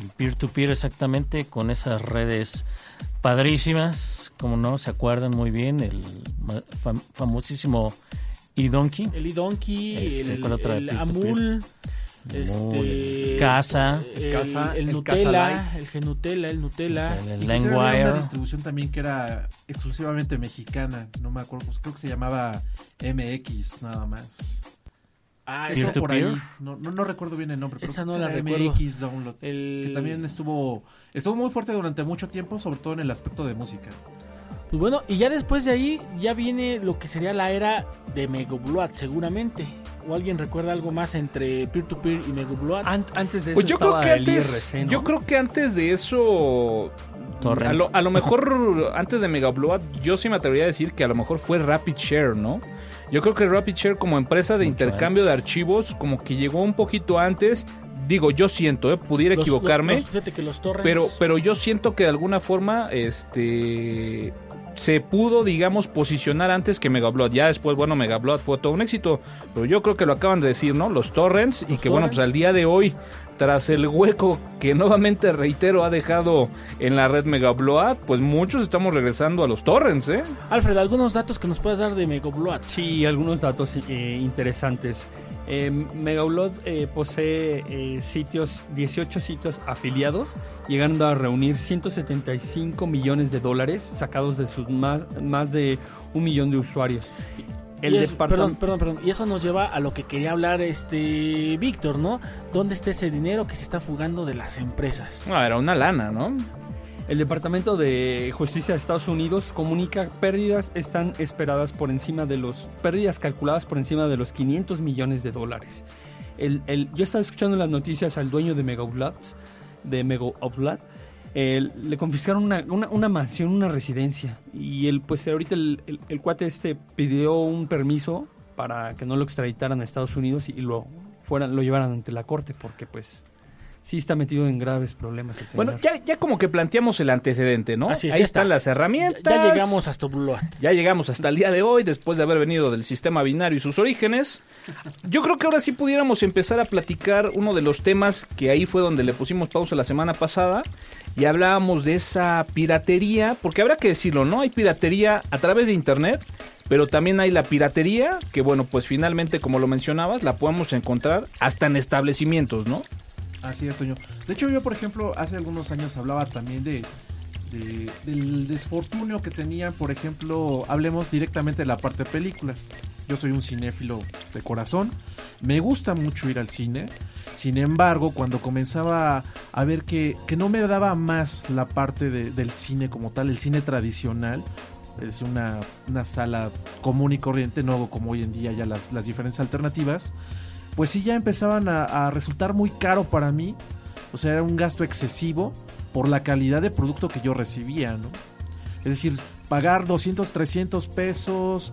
El Peer-to-peer exactamente con esas redes padrísimas, como no, se acuerdan muy bien, el fam- famosísimo eDonkey, El iDonkey, Este, el, ¿cuál otra el? Amul. Amul, Este, Casa. el, Casa, el el Nutella, Casa el Genutella, el Nutella. el había una distribución también que era exclusivamente mexicana. No me acuerdo, pues, creo que se llamaba MX nada más. Ah, Eso esa- por ahí. No, no, no recuerdo bien el nombre. pero Esa creo no la recuerdo. MX Download. el- Que también estuvo estuvo muy fuerte durante mucho tiempo, sobre todo en el aspecto de música. Pues bueno, y ya después de ahí ya viene lo que sería la era de Megablood, seguramente. ¿O alguien recuerda algo más entre peer-to-peer y Megablood? An- antes de eso Pues yo creo estaba que el antes, IRC, ¿no? yo creo que antes de eso, a lo, a lo mejor antes de Megablood, yo sí me atrevería a decir que a lo mejor fue Rapid Share, ¿no? Yo creo que Rapid Share como empresa de Mucho intercambio de archivos como que llegó un poquito antes. Digo, yo siento, ¿eh? pudiera Los- equivocarme. los- fíjate que los torrents... Pero, pero yo siento que de alguna forma, este se pudo, digamos, posicionar antes que Megablood. Ya después, bueno, Megablood fue todo un éxito. Pero yo creo que lo acaban de decir, ¿no? Los torrents. y que, bueno, pues al día de hoy, tras el hueco que nuevamente, reitero, ha dejado en la red Megablood, pues muchos estamos regresando a los torrents, ¿eh? Alfred, algunos datos que nos puedas dar de Megablood. Sí, algunos datos eh, interesantes. Eh, Megaupload eh, posee eh, sitios, 18 sitios afiliados, llegando a reunir 175 millones de dólares sacados de sus más, más de un millón de usuarios. El Y es- departamento... Perdón, perdón, perdón. Y eso nos lleva a lo que quería hablar este Víctor, ¿no? ¿Dónde está ese dinero que se está fugando de las empresas? No, era una lana, ¿no? El Departamento de Justicia de Estados Unidos comunica pérdidas están esperadas por encima de los pérdidas calculadas por encima de los 500 millones de dólares. El, el- yo estaba escuchando las noticias al dueño de Mega Labs, de Mega Upload, eh, le confiscaron una, una, una mansión, una residencia y él pues ahorita el, el- el cuate este pidió un permiso para que no lo extraditaran a Estados Unidos y lo fueran lo llevaran ante la corte porque pues sí está metido en graves problemas el señor. Bueno, ya, ya como que planteamos el antecedente, ¿no? Así es, Ahí están está. las herramientas. Ya, ya llegamos hasta Blood. Ya llegamos hasta el día de hoy, después de haber venido del sistema binario y sus orígenes. Yo creo que ahora sí pudiéramos empezar a platicar uno de los temas que ahí fue donde le pusimos pausa la semana pasada. Y hablábamos de esa piratería, porque habrá que decirlo, ¿no? Hay piratería a través de internet, pero también hay la piratería, que bueno, pues finalmente, como lo mencionabas, la podemos encontrar hasta en establecimientos, ¿no? Así es, Toño. De hecho, yo, por ejemplo, hace algunos años hablaba también de, de- del desfortunio que tenían, por ejemplo, hablemos directamente de la parte de películas. Yo soy un cinéfilo de corazón, me gusta mucho ir al cine. Sin embargo, cuando comenzaba a ver que, que no me daba más la parte de- del cine como tal, el cine tradicional, es una, una sala común y corriente, no como hoy en día ya las, las diferentes alternativas, pues sí ya empezaban a, a resultar muy caro para mí. O sea, era un gasto excesivo por la calidad de producto que yo recibía, ¿no? Es decir, pagar 200, 300 pesos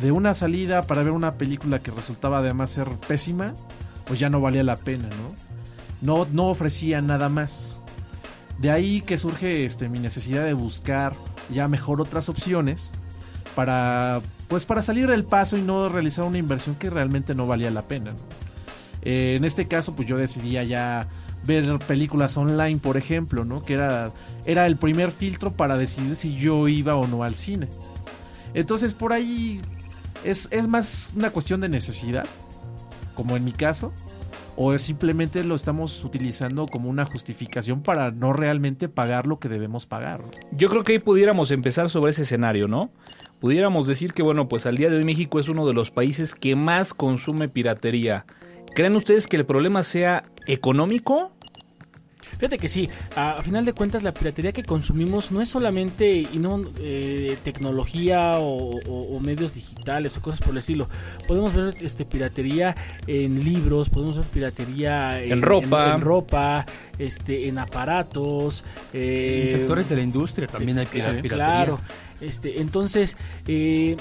de una salida para ver una película que resultaba además ser pésima, pues ya no valía la pena, ¿no? No, ofrecía nada más. De ahí que surge este, mi necesidad de buscar ya mejor otras opciones para pues para salir del paso y no realizar una inversión que realmente no valía la pena. Eh, en este caso, pues yo decidía ya ver películas online, por ejemplo, ¿no? Que era, era el primer filtro para decidir si yo iba o no al cine. Entonces, por ahí es, es más una cuestión de necesidad, como en mi caso, o simplemente lo estamos utilizando como una justificación para no realmente pagar lo que debemos pagar. Yo creo que ahí pudiéramos empezar sobre ese escenario, ¿no? Pudiéramos decir que, bueno, pues al día de hoy México es uno de los países que más consume piratería. ¿Creen ustedes que el problema sea económico? Fíjate que sí, a, a final de cuentas la piratería que consumimos no es solamente y no eh, tecnología o, o- o medios digitales o cosas por el estilo. Podemos ver este piratería en libros, podemos ver piratería En ropa. en, en ropa, este, en aparatos, eh, En sectores de la industria también hay piratería. Claro. Este, entonces, eh,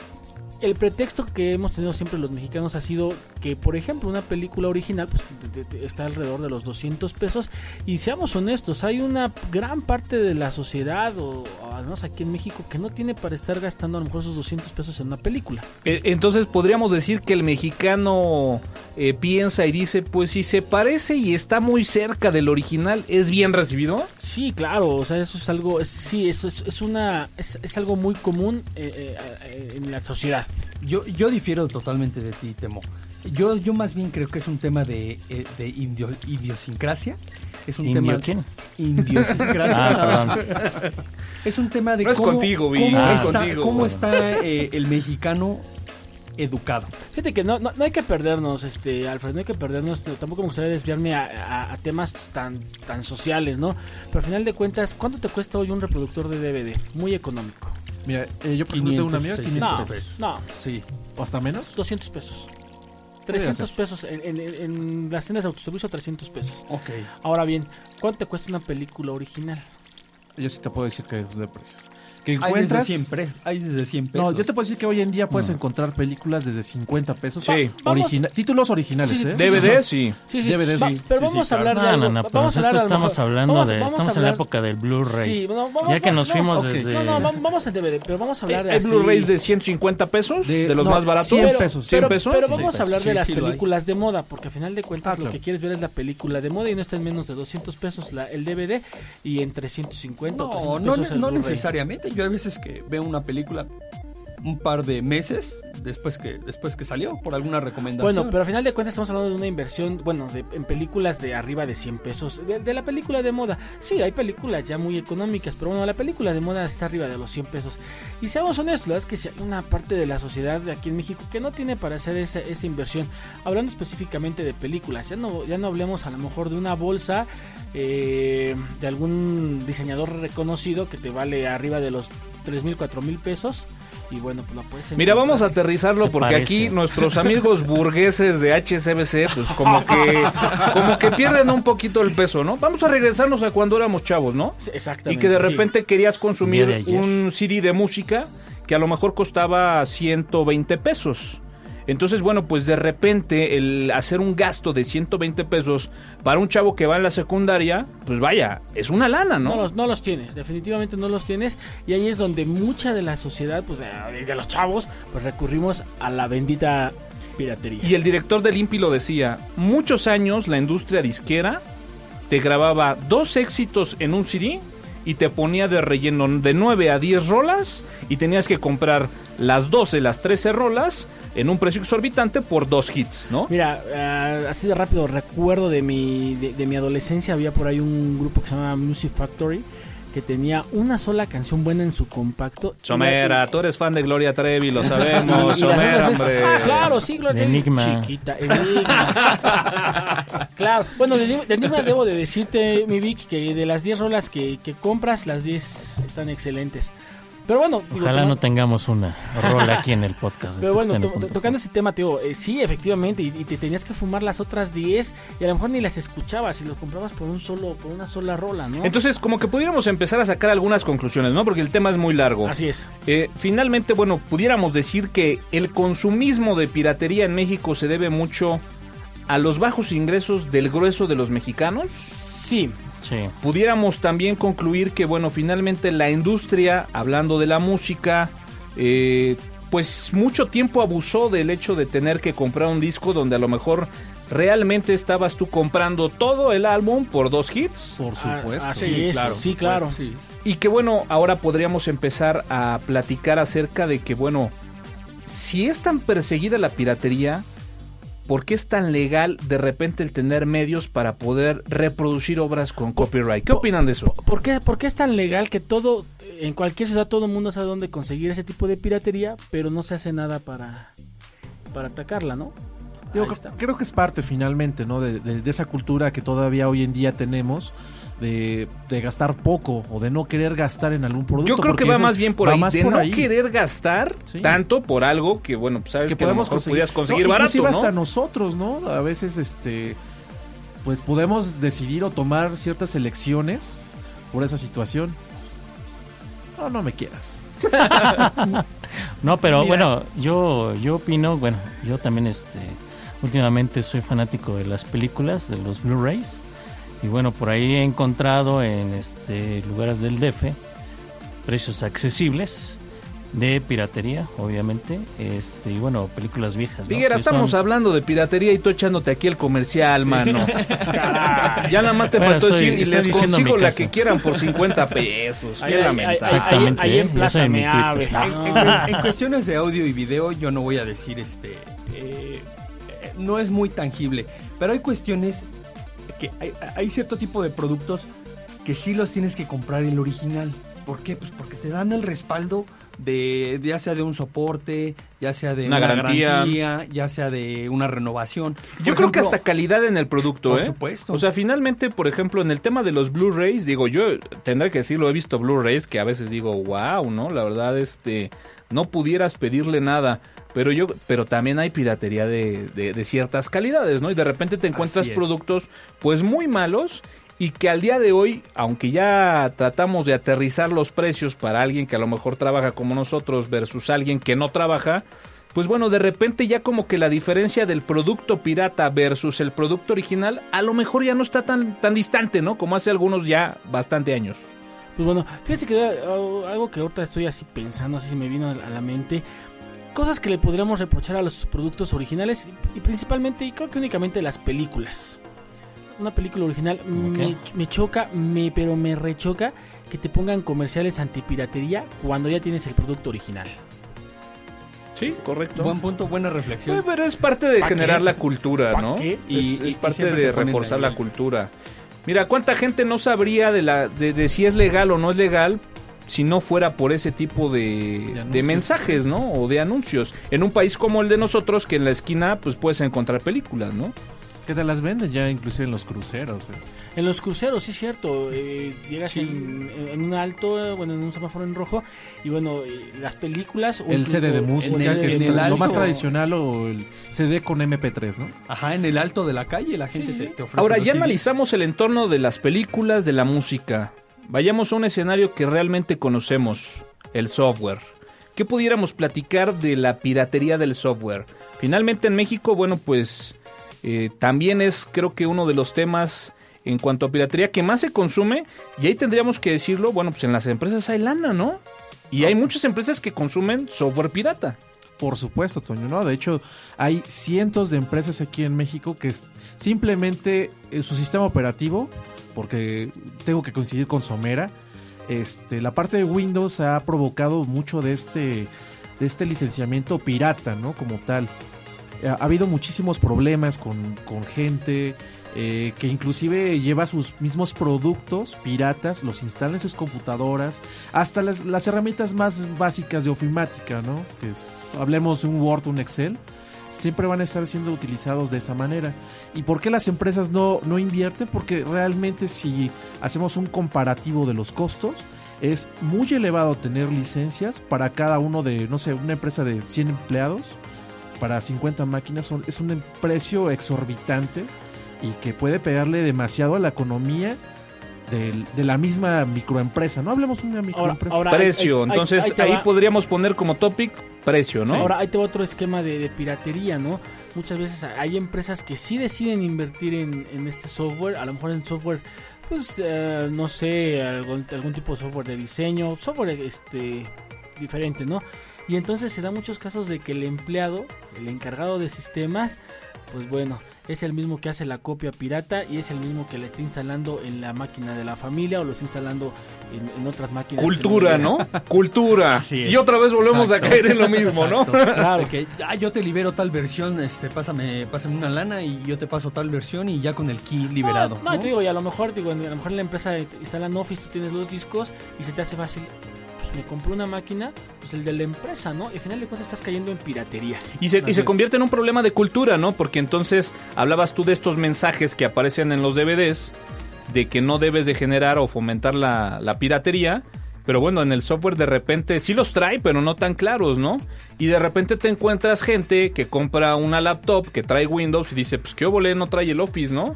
el pretexto que hemos tenido siempre los mexicanos ha sido que, por ejemplo, una película original pues, está alrededor de los 200 pesos. Y seamos honestos, hay una gran parte de la sociedad, o al menos aquí en México, que no tiene para estar gastando a lo mejor esos 200 pesos en una película. Eh, Entonces podríamos decir que el mexicano eh, piensa y dice, pues si se parece y está muy cerca del original, ¿es bien recibido? Sí, claro, o sea, eso es algo, es- sí, eso es, es una, es, es algo muy común eh, en la sociedad. Yo, yo difiero totalmente de ti, Temo. Yo, yo más bien creo que es un tema de, eh, de indio- idiosincrasia. Es un ¿Indio tema quién? Idiosincrasia. Ah, perdón. Es un tema de No es cómo, contigo, Vi, cómo no es está, contigo. cómo está, eh, el mexicano educado. Fíjate que no, no, no hay que perdernos, este, Alfred, no hay que perdernos, no, tampoco me gustaría desviarme a, a- a temas tan, tan sociales, ¿no? Pero al final de cuentas, ¿cuánto te cuesta hoy un reproductor de DVD? Muy económico. Mira, eh, yo por ejemplo tengo una amiga 500, 500 No, pesos. no, Sí. ¿O hasta menos? 200 pesos. Podría 300 ser. pesos, en, en- en las tiendas de autoservicio 300 pesos. Ok. Ahora bien, ¿cuánto te cuesta una película original? Yo sí te puedo decir que es de precios. Que Hay desde encuentras... 100, pre- hay desde 100 pesos. No, yo te puedo decir que hoy en día puedes Mm. encontrar películas desde 50 pesos. Sí. Vamos- Origina- títulos originales, Sí, sí, ¿eh? sí, DVD, sí. Sí, sí, DVD, sí. pero Sí, vamos a hablar No, de no, no, pero hablar nosotros estamos hablando de... Estamos en la época del Blu-ray. Sí, no, vamos- ya que nos no, fuimos desde... No, no, va- vamos en DVD, pero vamos a hablar de ¿El así- Blu-ray de 150 pesos? ¿De, De- los no, más baratos? 100 pero, pesos. 100 pero- pesos? pero Sí. vamos a hablar de las hay. películas de moda, porque a final de cuentas lo que quieres ver es la película de moda y no está en menos de 200 pesos la, el DVD y en 350 o No, 300 no, no necesariamente. Yo hay veces que veo una película un par de meses después que después que salió por alguna recomendación. Bueno, pero a final de cuentas estamos hablando de una inversión, bueno, de, en películas de arriba de 100 pesos. De, de la película de moda. Sí, hay películas ya muy económicas, pero bueno, la película de moda está arriba de los 100 pesos. Y seamos honestos, la verdad es que si hay una parte de la sociedad de aquí en México que no tiene para hacer esa, esa inversión. Hablando específicamente de películas, ya no, ya no hablemos a lo mejor de una bolsa eh, de algún diseñador reconocido que te vale arriba de los 3 mil, 4 mil pesos. Y bueno, pues la puedes Mira, vamos a aterrizarlo Se porque parece. aquí nuestros amigos burgueses de HSBC, pues como que, como que pierden un poquito el peso, ¿no? Vamos a regresarnos a cuando éramos chavos, ¿no? Sí, Y Exactamente. que de sí. repente querías consumir un CD de música que a lo mejor costaba 120 pesos. Entonces, bueno, pues de repente el hacer un gasto de 120 pesos para un chavo que va en la secundaria, pues vaya, es una lana, ¿no? No los, no los tienes, definitivamente no los tienes. Y ahí es donde mucha de la sociedad, pues de, de los chavos, pues recurrimos a la bendita piratería. Y el director del Impi lo decía, muchos años la industria disquera te grababa dos éxitos en un CD y te ponía de relleno de 9 a 10 rolas y tenías que comprar las 12, las 13 rolas en un precio exorbitante por dos hits, ¿no? Mira, ah, así de rápido recuerdo de mi, de, de mi adolescencia, había por ahí un grupo que se llama Music Factory que tenía una sola canción buena en su compacto. Somera, tú eres fan de Gloria Trevi, lo sabemos, Somera, hombre. Ah, claro, sí, Gloria Trevi. Enigma. Chiquita, Enigma. claro, bueno, de, de Enigma debo de decirte, mi Vic, que de las 10 rolas que, que compras, las 10 están excelentes. Pero bueno, digo, Ojalá no tengamos una rola aquí en el podcast. de Pero bueno, to- Tuxteno.com. to- tocando ese tema, tío, eh, sí, efectivamente, y, y te tenías que fumar las otras 10 y a lo mejor ni las escuchabas y lo comprabas por un solo, por una sola rola, ¿no? Entonces, como que pudiéramos empezar a sacar algunas conclusiones, ¿no? Porque el tema es muy largo. Así es. Eh, finalmente, bueno, pudiéramos decir que el consumismo de piratería en México se debe mucho a los bajos ingresos del grueso de los mexicanos. Sí, Sí. Pudiéramos también concluir que, bueno, finalmente la industria, hablando de la música, eh, pues mucho tiempo abusó del hecho de tener que comprar un disco donde a lo mejor realmente estabas tú comprando todo el álbum por dos hits. Por supuesto. Ah, así es, sí, claro. Pues, sí. Y que bueno, ahora podríamos empezar a platicar acerca de que bueno, si es tan perseguida la piratería, ¿por qué es tan legal de repente el tener medios para poder reproducir obras con copyright? ¿Qué opinan de eso? ¿Por qué, por qué es tan legal que todo, en cualquier ciudad todo el mundo sabe dónde conseguir ese tipo de piratería, pero no se hace nada para, para atacarla, ¿no? Digo, creo que es parte finalmente, ¿no? De, de- de esa cultura que todavía hoy en día tenemos. De, de gastar poco o de no querer gastar en algún producto. Yo creo que va más bien por va ahí, más de por no ahí. querer gastar Sí. tanto por algo que bueno, pues sabes que, que a lo podemos mejor conseguir, podías conseguir No, barato, inclusive ¿no? hasta nosotros, ¿no? A veces, este, pues podemos decidir o tomar ciertas elecciones por esa situación. No, no me quieras. No, pero Mira. bueno, yo, yo opino, bueno, yo también este, últimamente soy fanático de las películas, de los Blu-rays. Y bueno, por ahí he encontrado en este lugares del DF precios accesibles de piratería, obviamente. Este, y bueno, películas viejas. Figuera, estamos son- hablando de piratería y tú echándote aquí el comercial, mano. ya nada más te Bueno, faltó estoy- decir y les consigo la que quieran por 50 pesos. Ahí- Qué ahí- Exactamente, ahí en Ya Plaza sabe mi Meave. Twitter. No. En, en cuestiones de audio y video, yo no voy a decir este. eh, no es muy tangible. Pero hay cuestiones que hay, hay cierto tipo de productos que sí los tienes que comprar el original. ¿Por qué? Pues porque te dan el respaldo de ya sea de un soporte, ya sea de Una una, garantía. garantía. ya sea de una renovación. Yo Por creo que hasta calidad en el producto, Por ¿eh? supuesto. O sea, finalmente, por ejemplo, en el tema de los Blu-rays, digo, yo tendré que decirlo, he visto Blu-rays que a veces digo, wow, ¿no? La verdad, este, no pudieras pedirle nada. Pero yo, pero también hay piratería de, de- de ciertas calidades, ¿no? Y de repente te encuentras productos, pues muy malos. Y que al día de hoy, aunque ya tratamos de aterrizar los precios para alguien que a lo mejor trabaja como nosotros versus alguien que no trabaja, pues bueno, de repente ya como que la diferencia del producto pirata versus el producto original a lo mejor ya no está tan, tan distante, ¿no? Como hace algunos ya bastante años. Pues bueno, fíjense que uh, algo que ahorita estoy así pensando, así se me vino a la- mente. Cosas que le podríamos reprochar a los productos originales y, principalmente, y creo que únicamente las películas. Una película original ¿Cómo me, me choca, me, pero me rechoca que te pongan comerciales antipiratería cuando ya tienes el producto original. Sí, correcto. Buen punto, buena Sí, reflexión. pero es parte de ¿Pa generar qué? la cultura, ¿Pa ¿no? qué? Es, Y- es parte de reforzar la cultura. Mira, ¿cuánta gente no sabría de, la, de, de si es legal o no es legal si no fuera por ese tipo de, de, mensajes, ¿no? O de anuncios. En un país como el de nosotros, que en la esquina pues puedes encontrar películas, ¿no? Que te las venden ya inclusive en los cruceros. eh. En los cruceros, sí es cierto. eh, llegas Sí. en, en un alto, bueno, en un semáforo en rojo, y bueno, eh, las películas. o El CD de música, el CD que de es lo más tradicional, o el CD con MP3, ¿no? Ajá, en el alto de la calle la gente sí, te, sí. te ofrece. Ahora, ya CDs. analizamos el entorno de las películas, de la música. Vayamos a un escenario que realmente conocemos, el software. ¿Qué pudiéramos platicar de la piratería del software? Finalmente en México, bueno, pues eh, también es creo que uno de los temas en cuanto a piratería que más se consume, y ahí tendríamos que decirlo, bueno, pues en las empresas hay lana, ¿no? Y hay muchas empresas que consumen software pirata. Por supuesto, Toño, ¿no? De hecho, hay cientos de empresas aquí en México que simplemente eh, su sistema operativo, porque tengo que coincidir con Somera, este, la parte de Windows ha provocado mucho de este, de este licenciamiento pirata, ¿no? Como tal. Eh, Ha habido muchísimos problemas con, con gente eh, que inclusive lleva sus mismos productos piratas, los instala en sus computadoras, hasta las, las herramientas más básicas de ofimática, ¿no? Que es, hablemos de un Word, un Excel, siempre van a estar siendo utilizados de esa manera. ¿Y por qué las empresas no, no invierten? Porque realmente si hacemos un comparativo de los costos, es muy elevado tener licencias para cada uno de, no sé, una empresa de 100 empleados, para 50 máquinas, son, es un precio exorbitante y que puede pegarle demasiado a la economía del- de la misma microempresa. No hablemos de una microempresa. ahora precio. Entonces ahí te ahí va. podríamos poner como topic precio, ¿no? Ahora, ahí te va otro esquema de, de piratería, ¿no? Muchas veces hay empresas que sí deciden invertir en, en este software, a lo mejor en software, pues, eh, no sé, algún, algún tipo de software de diseño, software este diferente, ¿no? Y entonces se da muchos casos de que el empleado, el encargado de sistemas, pues bueno, es el mismo que hace la copia pirata y es el mismo que le está instalando en la máquina de la familia o lo está instalando en, en otras máquinas. Cultura, ¿no? Cultura. Así es. Y otra vez volvemos Exacto. a caer en lo mismo, ¿no? Claro. Que, ah, yo te libero tal versión, este, pásame, pásame una lana y yo te paso tal versión y ya con el key liberado. No, no, ¿no? te digo, y a lo mejor, digo, a lo mejor en la empresa instalan Office, tú tienes los discos y se te hace fácil. Me compré una máquina, pues el de la empresa, ¿no? Y al final de cuentas estás cayendo en piratería. Y se, y se convierte en un problema de cultura, ¿no? Porque entonces hablabas tú de estos mensajes que aparecen en los DVDs, de que no debes de generar o fomentar la, la piratería. Pero bueno, en el software de repente sí los trae, pero no tan claros, ¿no? Y de repente te encuentras gente que compra una laptop que trae Windows y dice, pues qué obole, no trae el Office, ¿no?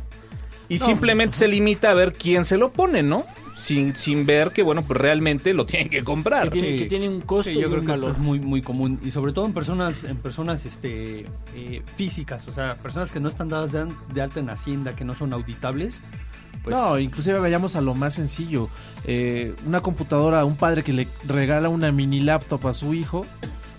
Y No, simplemente se limita a ver quién se lo pone, ¿no? Sin, sin ver que, bueno, pues realmente lo tienen que comprar. Que tiene, Sí. que tiene un costo Sí, y yo creo un que esto valor. es muy muy común y sobre todo en personas en personas este eh, físicas, o sea, personas que no están dadas de, de alta en Hacienda, que no son auditables. Pues, no, inclusive vayamos a lo más sencillo. Eh, una computadora, un padre que le regala una mini laptop a su hijo,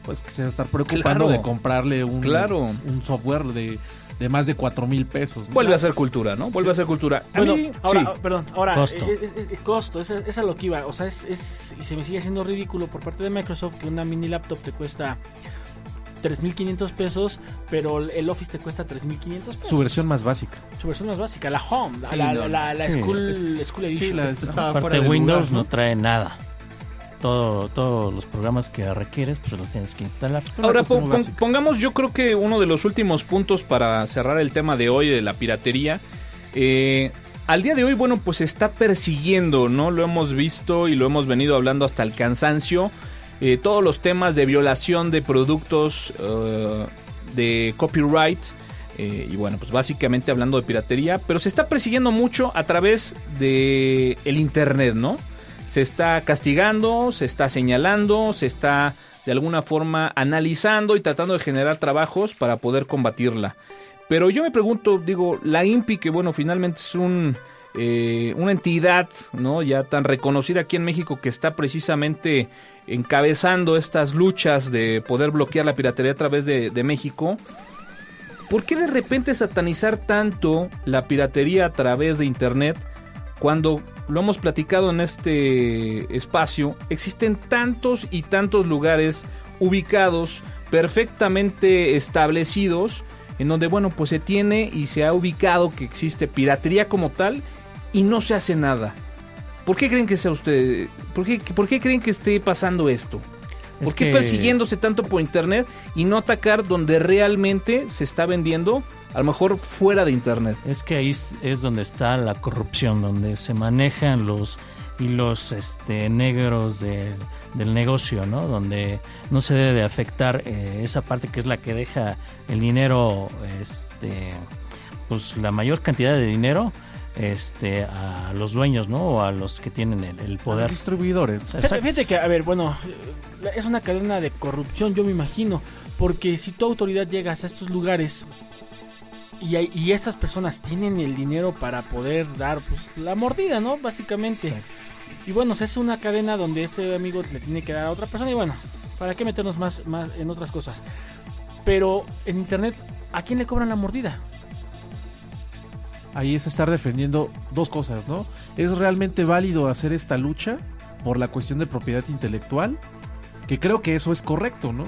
pues que se va a estar preocupando Claro. de comprarle un, Claro. un software de, de más de 4 mil pesos. ¿no? Vuelve a ser cultura, ¿no? Vuelve a ser cultura. A Bueno, mí- ahora, sí. ah, perdón, ahora, Costo. Es, es- es- costo, es, es a lo que iba. O sea, es, es- y se me sigue haciendo ridículo por parte de Microsoft que una mini laptop te cuesta 3.500 pesos, pero el Office te cuesta 3.500 pesos. Su versión más básica. Su versión más básica, la Home, la, Sí, la, no, la- la sí. School, School Edition. la- esto está Aparte fuera de Windows lugar, no trae nada. Todo, todos los programas que requieres, pues los tienes que instalar. Ahora pon- pon- pongamos, yo creo que uno de los últimos puntos para cerrar el tema de hoy de la piratería. eh, al día de hoy, bueno, pues se está persiguiendo, ¿no? Lo hemos visto y lo hemos venido hablando hasta el cansancio. eh, todos los temas de violación de productos eh, de copyright. eh, y bueno, pues básicamente hablando de piratería. Pero se está persiguiendo mucho a través de el internet, ¿no? Se está castigando, se está señalando, se está de alguna forma analizando y tratando de generar trabajos para poder combatirla. Pero yo me pregunto, digo, la INPI, que bueno, finalmente es un, eh, una entidad, ¿no? Ya tan reconocida aquí en México que está precisamente encabezando estas luchas de poder bloquear la piratería a través de, de México. ¿Por qué de repente satanizar tanto la piratería a través de Internet cuando lo hemos platicado en este espacio, existen tantos y tantos lugares ubicados, perfectamente establecidos, en donde, bueno, pues se tiene y se ha ubicado que existe piratería como tal y no se hace nada. ¿Por qué creen que sea usted? ¿Por qué, por qué creen que esté pasando esto? ¿Por Es qué que- persiguiéndose tanto por internet y no atacar donde realmente se está vendiendo, a lo mejor fuera de internet? Es que ahí es, donde está la corrupción, donde se manejan los hilos este, negros de- del negocio, ¿no? Donde no se debe de afectar eh, esa parte que es la que deja el dinero, este, pues la mayor cantidad de dinero este, a los dueños, ¿no? O a los que tienen el, el Los poder. distribuidores. Fíjate que, a ver, bueno, es una cadena de corrupción, yo me imagino, porque si tu autoridad llegas a estos lugares y, hay- y estas personas tienen el dinero para poder dar pues, la mordida, ¿no? Básicamente. Exacto. Y bueno, se hace una cadena donde este amigo le tiene que dar a otra persona y bueno, ¿para qué meternos más, más en otras cosas? Pero en internet, ¿a quién le cobran la mordida? Ahí es estar defendiendo dos cosas, ¿no? ¿Es realmente válido hacer esta lucha por la cuestión de propiedad intelectual? Que creo que eso es correcto, ¿no?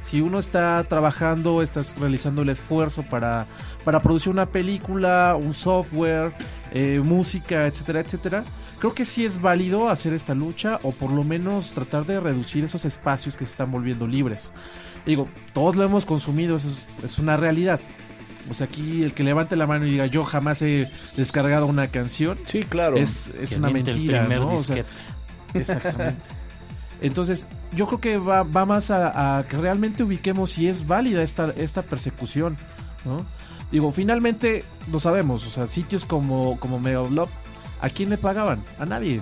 Si uno está trabajando, estás realizando el esfuerzo para, para producir una película, un software, eh, música, etcétera, etcétera, creo que sí es válido hacer esta lucha o por lo menos tratar de reducir esos espacios que se están volviendo libres. Digo, todos lo hemos consumido, eso es, es una realidad. O sea, aquí el que levante la mano y diga yo jamás he descargado una canción Sí, claro. es, es Que una el mentira, primer ¿no? O sea, exactamente. Entonces, yo creo que va, va más a, a que realmente ubiquemos si es válida esta, esta persecución, ¿no? Digo, finalmente lo sabemos, o sea, sitios como, como Megablog, ¿a quién le pagaban? A nadie.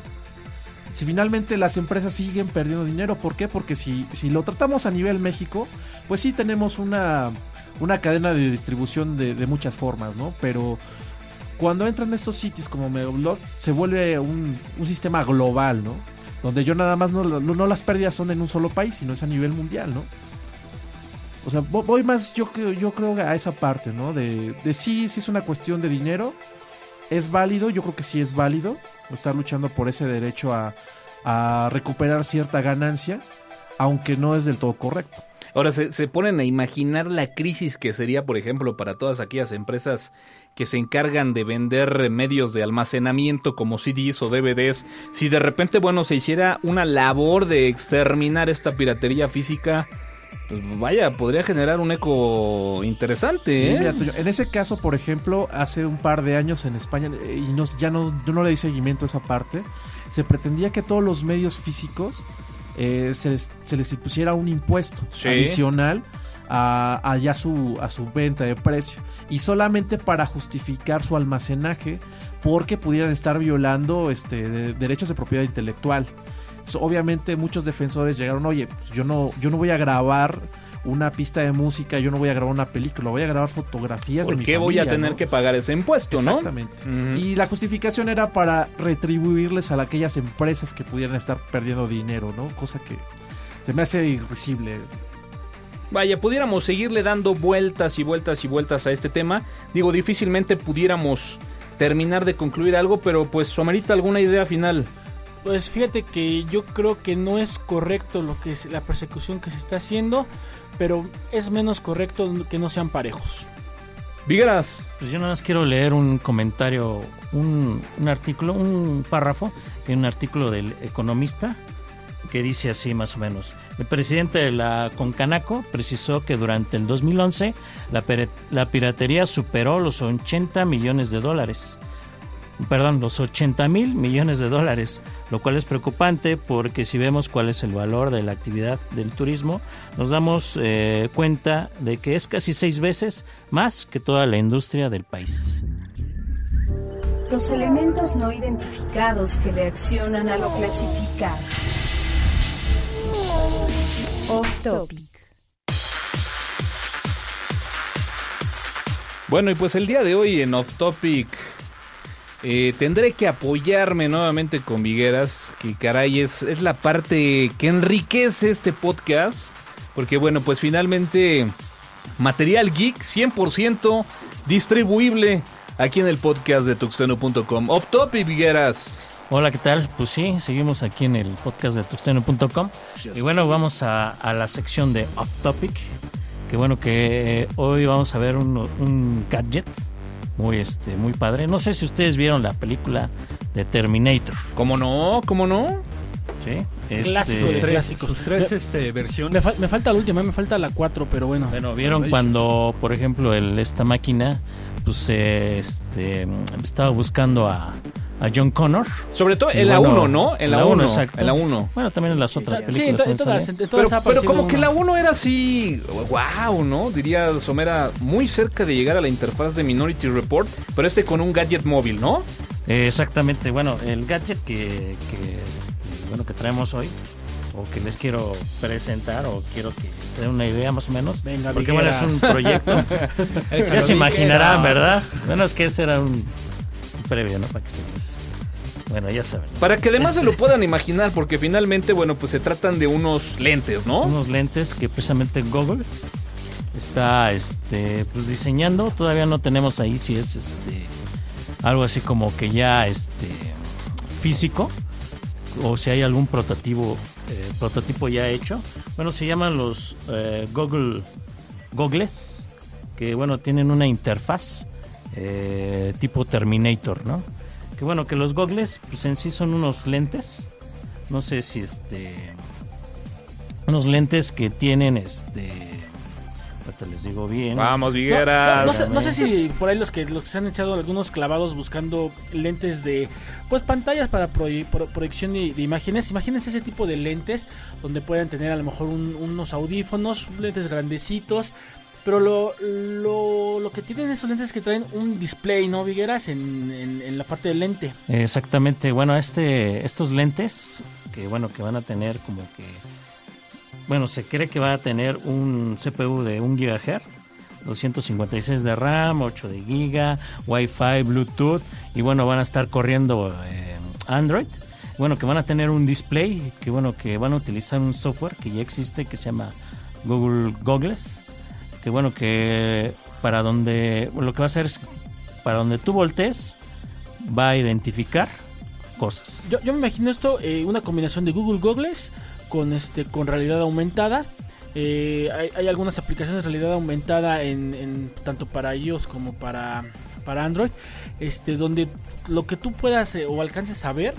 Si finalmente las empresas siguen perdiendo dinero, ¿por qué? Porque si, si lo tratamos a nivel México, pues sí tenemos una, una cadena de distribución de, muchas formas, ¿no? Pero cuando entran estos sitios como Megablog, se vuelve un, sistema global, ¿no? donde yo nada más no, no, las pérdidas son en un solo país, sino es a nivel mundial, ¿no? O sea, vo- voy más, yo creo, yo creo a esa parte, ¿no? De, de sí, sí es una cuestión de dinero, es válido, yo creo que sí es válido estar luchando por ese derecho a recuperar cierta ganancia, aunque no es del todo correcto. Ahora se, se ponen a imaginar la crisis que sería, por ejemplo, para todas aquellas empresas que se encargan de vender medios de almacenamiento como CDs o DVDs. Si de repente, bueno, se hiciera una labor de exterminar esta piratería física, pues vaya, podría generar un eco interesante. Sí, ¿eh? mira, Toño, en ese caso, por ejemplo, hace un par de años en España, eh, y no, ya no, yo no le di seguimiento a esa parte, se pretendía que todos los medios físicos eh, se, les, se les impusiera un impuesto Sí. adicional a, a ya su, a su venta de precio. Y solamente para justificar su almacenaje, porque pudieran estar violando este, de- derechos de propiedad intelectual. So, obviamente muchos defensores llegaron, oye, pues yo no, yo no voy a grabar una pista de música, yo no voy a grabar una película, voy a grabar fotografías de ¿Por mi qué voy a tener ¿no? que pagar ese impuesto, no? Exactamente. Y la justificación era para retribuirles a aquellas empresas que pudieran estar perdiendo dinero, ¿no? Cosa que se me hace irrisible. Vaya, pudiéramos seguirle dando vueltas y vueltas y vueltas a este tema. Digo, difícilmente pudiéramos terminar de concluir algo, pero pues somerita alguna idea final. Pues fíjate que yo creo que no es correcto lo que es la persecución que se está haciendo, pero es menos correcto que no sean parejos. Vigueras. Pues yo nada más quiero leer un comentario, un, un artículo, un párrafo en un artículo del Economista que dice así más o menos. El presidente de la Concanaco precisó que durante el 2011 la, la piratería superó los 80 millones de dólares. Perdón, los 80 mil millones de dólares, lo cual es preocupante porque si vemos cuál es el valor de la actividad del turismo, nos damos eh, cuenta de que es casi seis veces más que toda la industria del país. Los elementos no identificados que reaccionan a lo clasificado. Off topic. Bueno, y pues el día de hoy en Off Topic eh, tendré que apoyarme nuevamente con Vigueras, que caray es, es la parte que enriquece este podcast, porque bueno, pues finalmente material geek 100% distribuible aquí en el podcast de tuxteno.com. Off Topic, Vigueras. Hola, ¿qué tal? Pues sí, seguimos aquí en el podcast de tuxteno.com. Y bueno, vamos a, a la sección de Off Topic. Que bueno que eh, hoy vamos a ver un, un gadget muy, este, muy padre. No sé si ustedes vieron la película de Terminator. ¿Cómo no? ¿Cómo no? ¿sí? Clásico Este, de Tres, clásicos. sus tres este, versiones. Me, me falta la última, me falta la 4, pero bueno. Bueno, vieron cuando, por ejemplo, el, esta máquina pues eh, este, estaba buscando a, a John Connor. Sobre todo en la bueno, 1, ¿no? En la uno, 1, exacto. en la 1. Bueno, también en las otras Sí, películas. en, to- en todas, sale. en todas Pero, como aparecido que la uno. 1 era así, wow, ¿no? Diría Somera, muy cerca de llegar a la interfaz de Minority Report, pero este con un gadget móvil, ¿no? Eh, exactamente, bueno, el gadget que, que, este, bueno, que traemos hoy, o que les quiero presentar, o quiero que se den una idea más o menos. Venga, porque bueno, es un proyecto. ya se imaginarán, ¿verdad? Bueno, es que ese era un previo, ¿no? Para que se les... Bueno, ya saben. Para que además se Este, lo puedan imaginar, porque finalmente, bueno, pues se tratan de unos lentes, ¿no? unos lentes que precisamente Google está este pues diseñando todavía no tenemos ahí si es este algo así como que ya este físico o si hay algún prototipo eh, prototipo ya hecho bueno se llaman los eh, Google Goggles que bueno tienen una interfaz eh, tipo Terminator no que bueno que los Goggles pues en sí son unos lentes no sé si este unos lentes que tienen este ahorita les digo bien Vamos, No, Vigueras. no sé, no sé si por ahí los que, los que se han echado algunos clavados buscando lentes de pues pantallas para proye- pro- proyección de, de imágenes. Imagínense ese tipo de lentes donde puedan tener a lo mejor un- unos audífonos, lentes grandecitos. Pero lo, lo, lo que tienen esos lentes es que traen un display, ¿no, Vigueras? En, en, la parte del lente. Exactamente, bueno, este, estos lentes que bueno que van a tener como que, bueno, se cree que va a tener un CPU de 1 GHz, 256 de RAM, 8 de GB, Wi-Fi, Bluetooth y bueno van a estar corriendo eh, Android. bueno, que van a tener un display, que bueno, que van a utilizar un software que ya existe que se llama Google Goggles, que bueno, que para donde lo que va a hacer es para donde tú voltees va a identificar cosas. Yo, yo me imagino esto, eh, una combinación de Google Goggles con este con realidad aumentada. Eh, hay, hay algunas aplicaciones de realidad aumentada en, en- tanto para iOS como para, para Android, este, donde lo que tú puedas eh, o alcances a ver,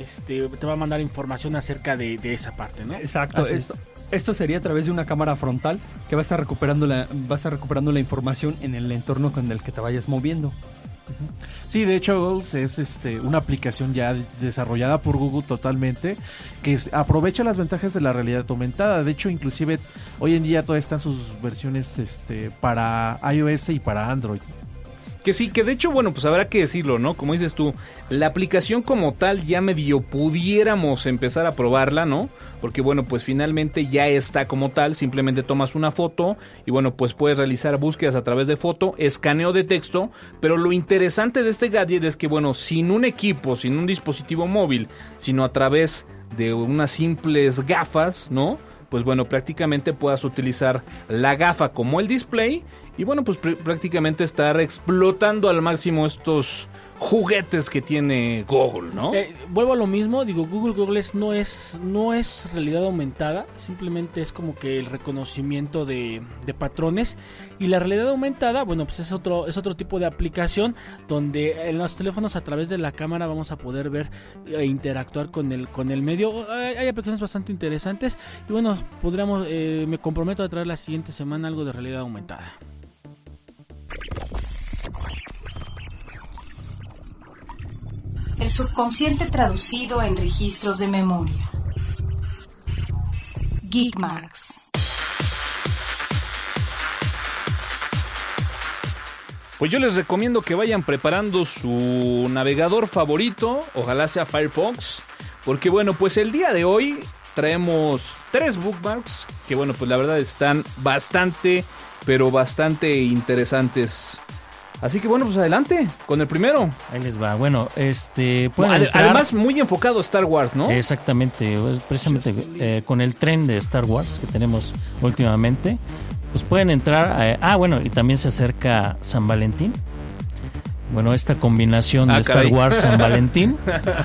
este, te va a mandar información acerca de, de esa parte, ¿no? Exacto. Así. Esto, esto sería a través de una cámara frontal que va a estar recuperando la, va a estar recuperando la información en el entorno con el que te vayas moviendo. Sí, de hecho Goals es este una aplicación ya de- desarrollada por Google totalmente que aprovecha las ventajas de la realidad aumentada. De hecho, inclusive hoy en día todavía están sus versiones este para iOS y para Android. Que sí, que de hecho, bueno, pues habrá que decirlo, ¿no? Como dices tú, la aplicación como tal ya medio pudiéramos empezar a probarla, ¿no? Porque bueno, pues finalmente ya está como tal, simplemente tomas una foto y bueno, pues puedes realizar búsquedas a través de foto, escaneo de texto, pero lo interesante de este gadget es que bueno, sin un equipo, sin un dispositivo móvil, sino a través de unas simples gafas, ¿no? Pues bueno, prácticamente puedas utilizar la gafa como el display y bueno, pues pr- prácticamente estar explotando al máximo estos juguetes que tiene Google, ¿no? Eh, vuelvo a lo mismo, digo, Google Goggles no es, no es realidad aumentada, simplemente es como que el reconocimiento de, de patrones. Y la realidad aumentada, bueno, pues es otro, es otro tipo de aplicación donde en los teléfonos a través de la cámara vamos a poder ver e interactuar con el, con el medio. Hay, hay aplicaciones bastante interesantes. Y bueno, podríamos, eh, me comprometo a traer la siguiente semana algo de realidad aumentada. Subconsciente traducido en registros de memoria. Geekmarks. Pues yo les recomiendo que vayan preparando su navegador favorito, ojalá sea Firefox, porque bueno, pues el día de hoy traemos tres bookmarks que bueno, pues la verdad están bastante, pero bastante interesantes. Así que bueno, pues adelante con el primero. Ahí les va. Bueno, este entrar- Además, muy enfocado a Star Wars, ¿no? Exactamente, precisamente eh, con el tren de Star Wars que tenemos últimamente, pues pueden entrar. a- ah, bueno, y también se acerca San Valentín. Bueno, esta combinación Ah, de Star caray. Wars San Valentín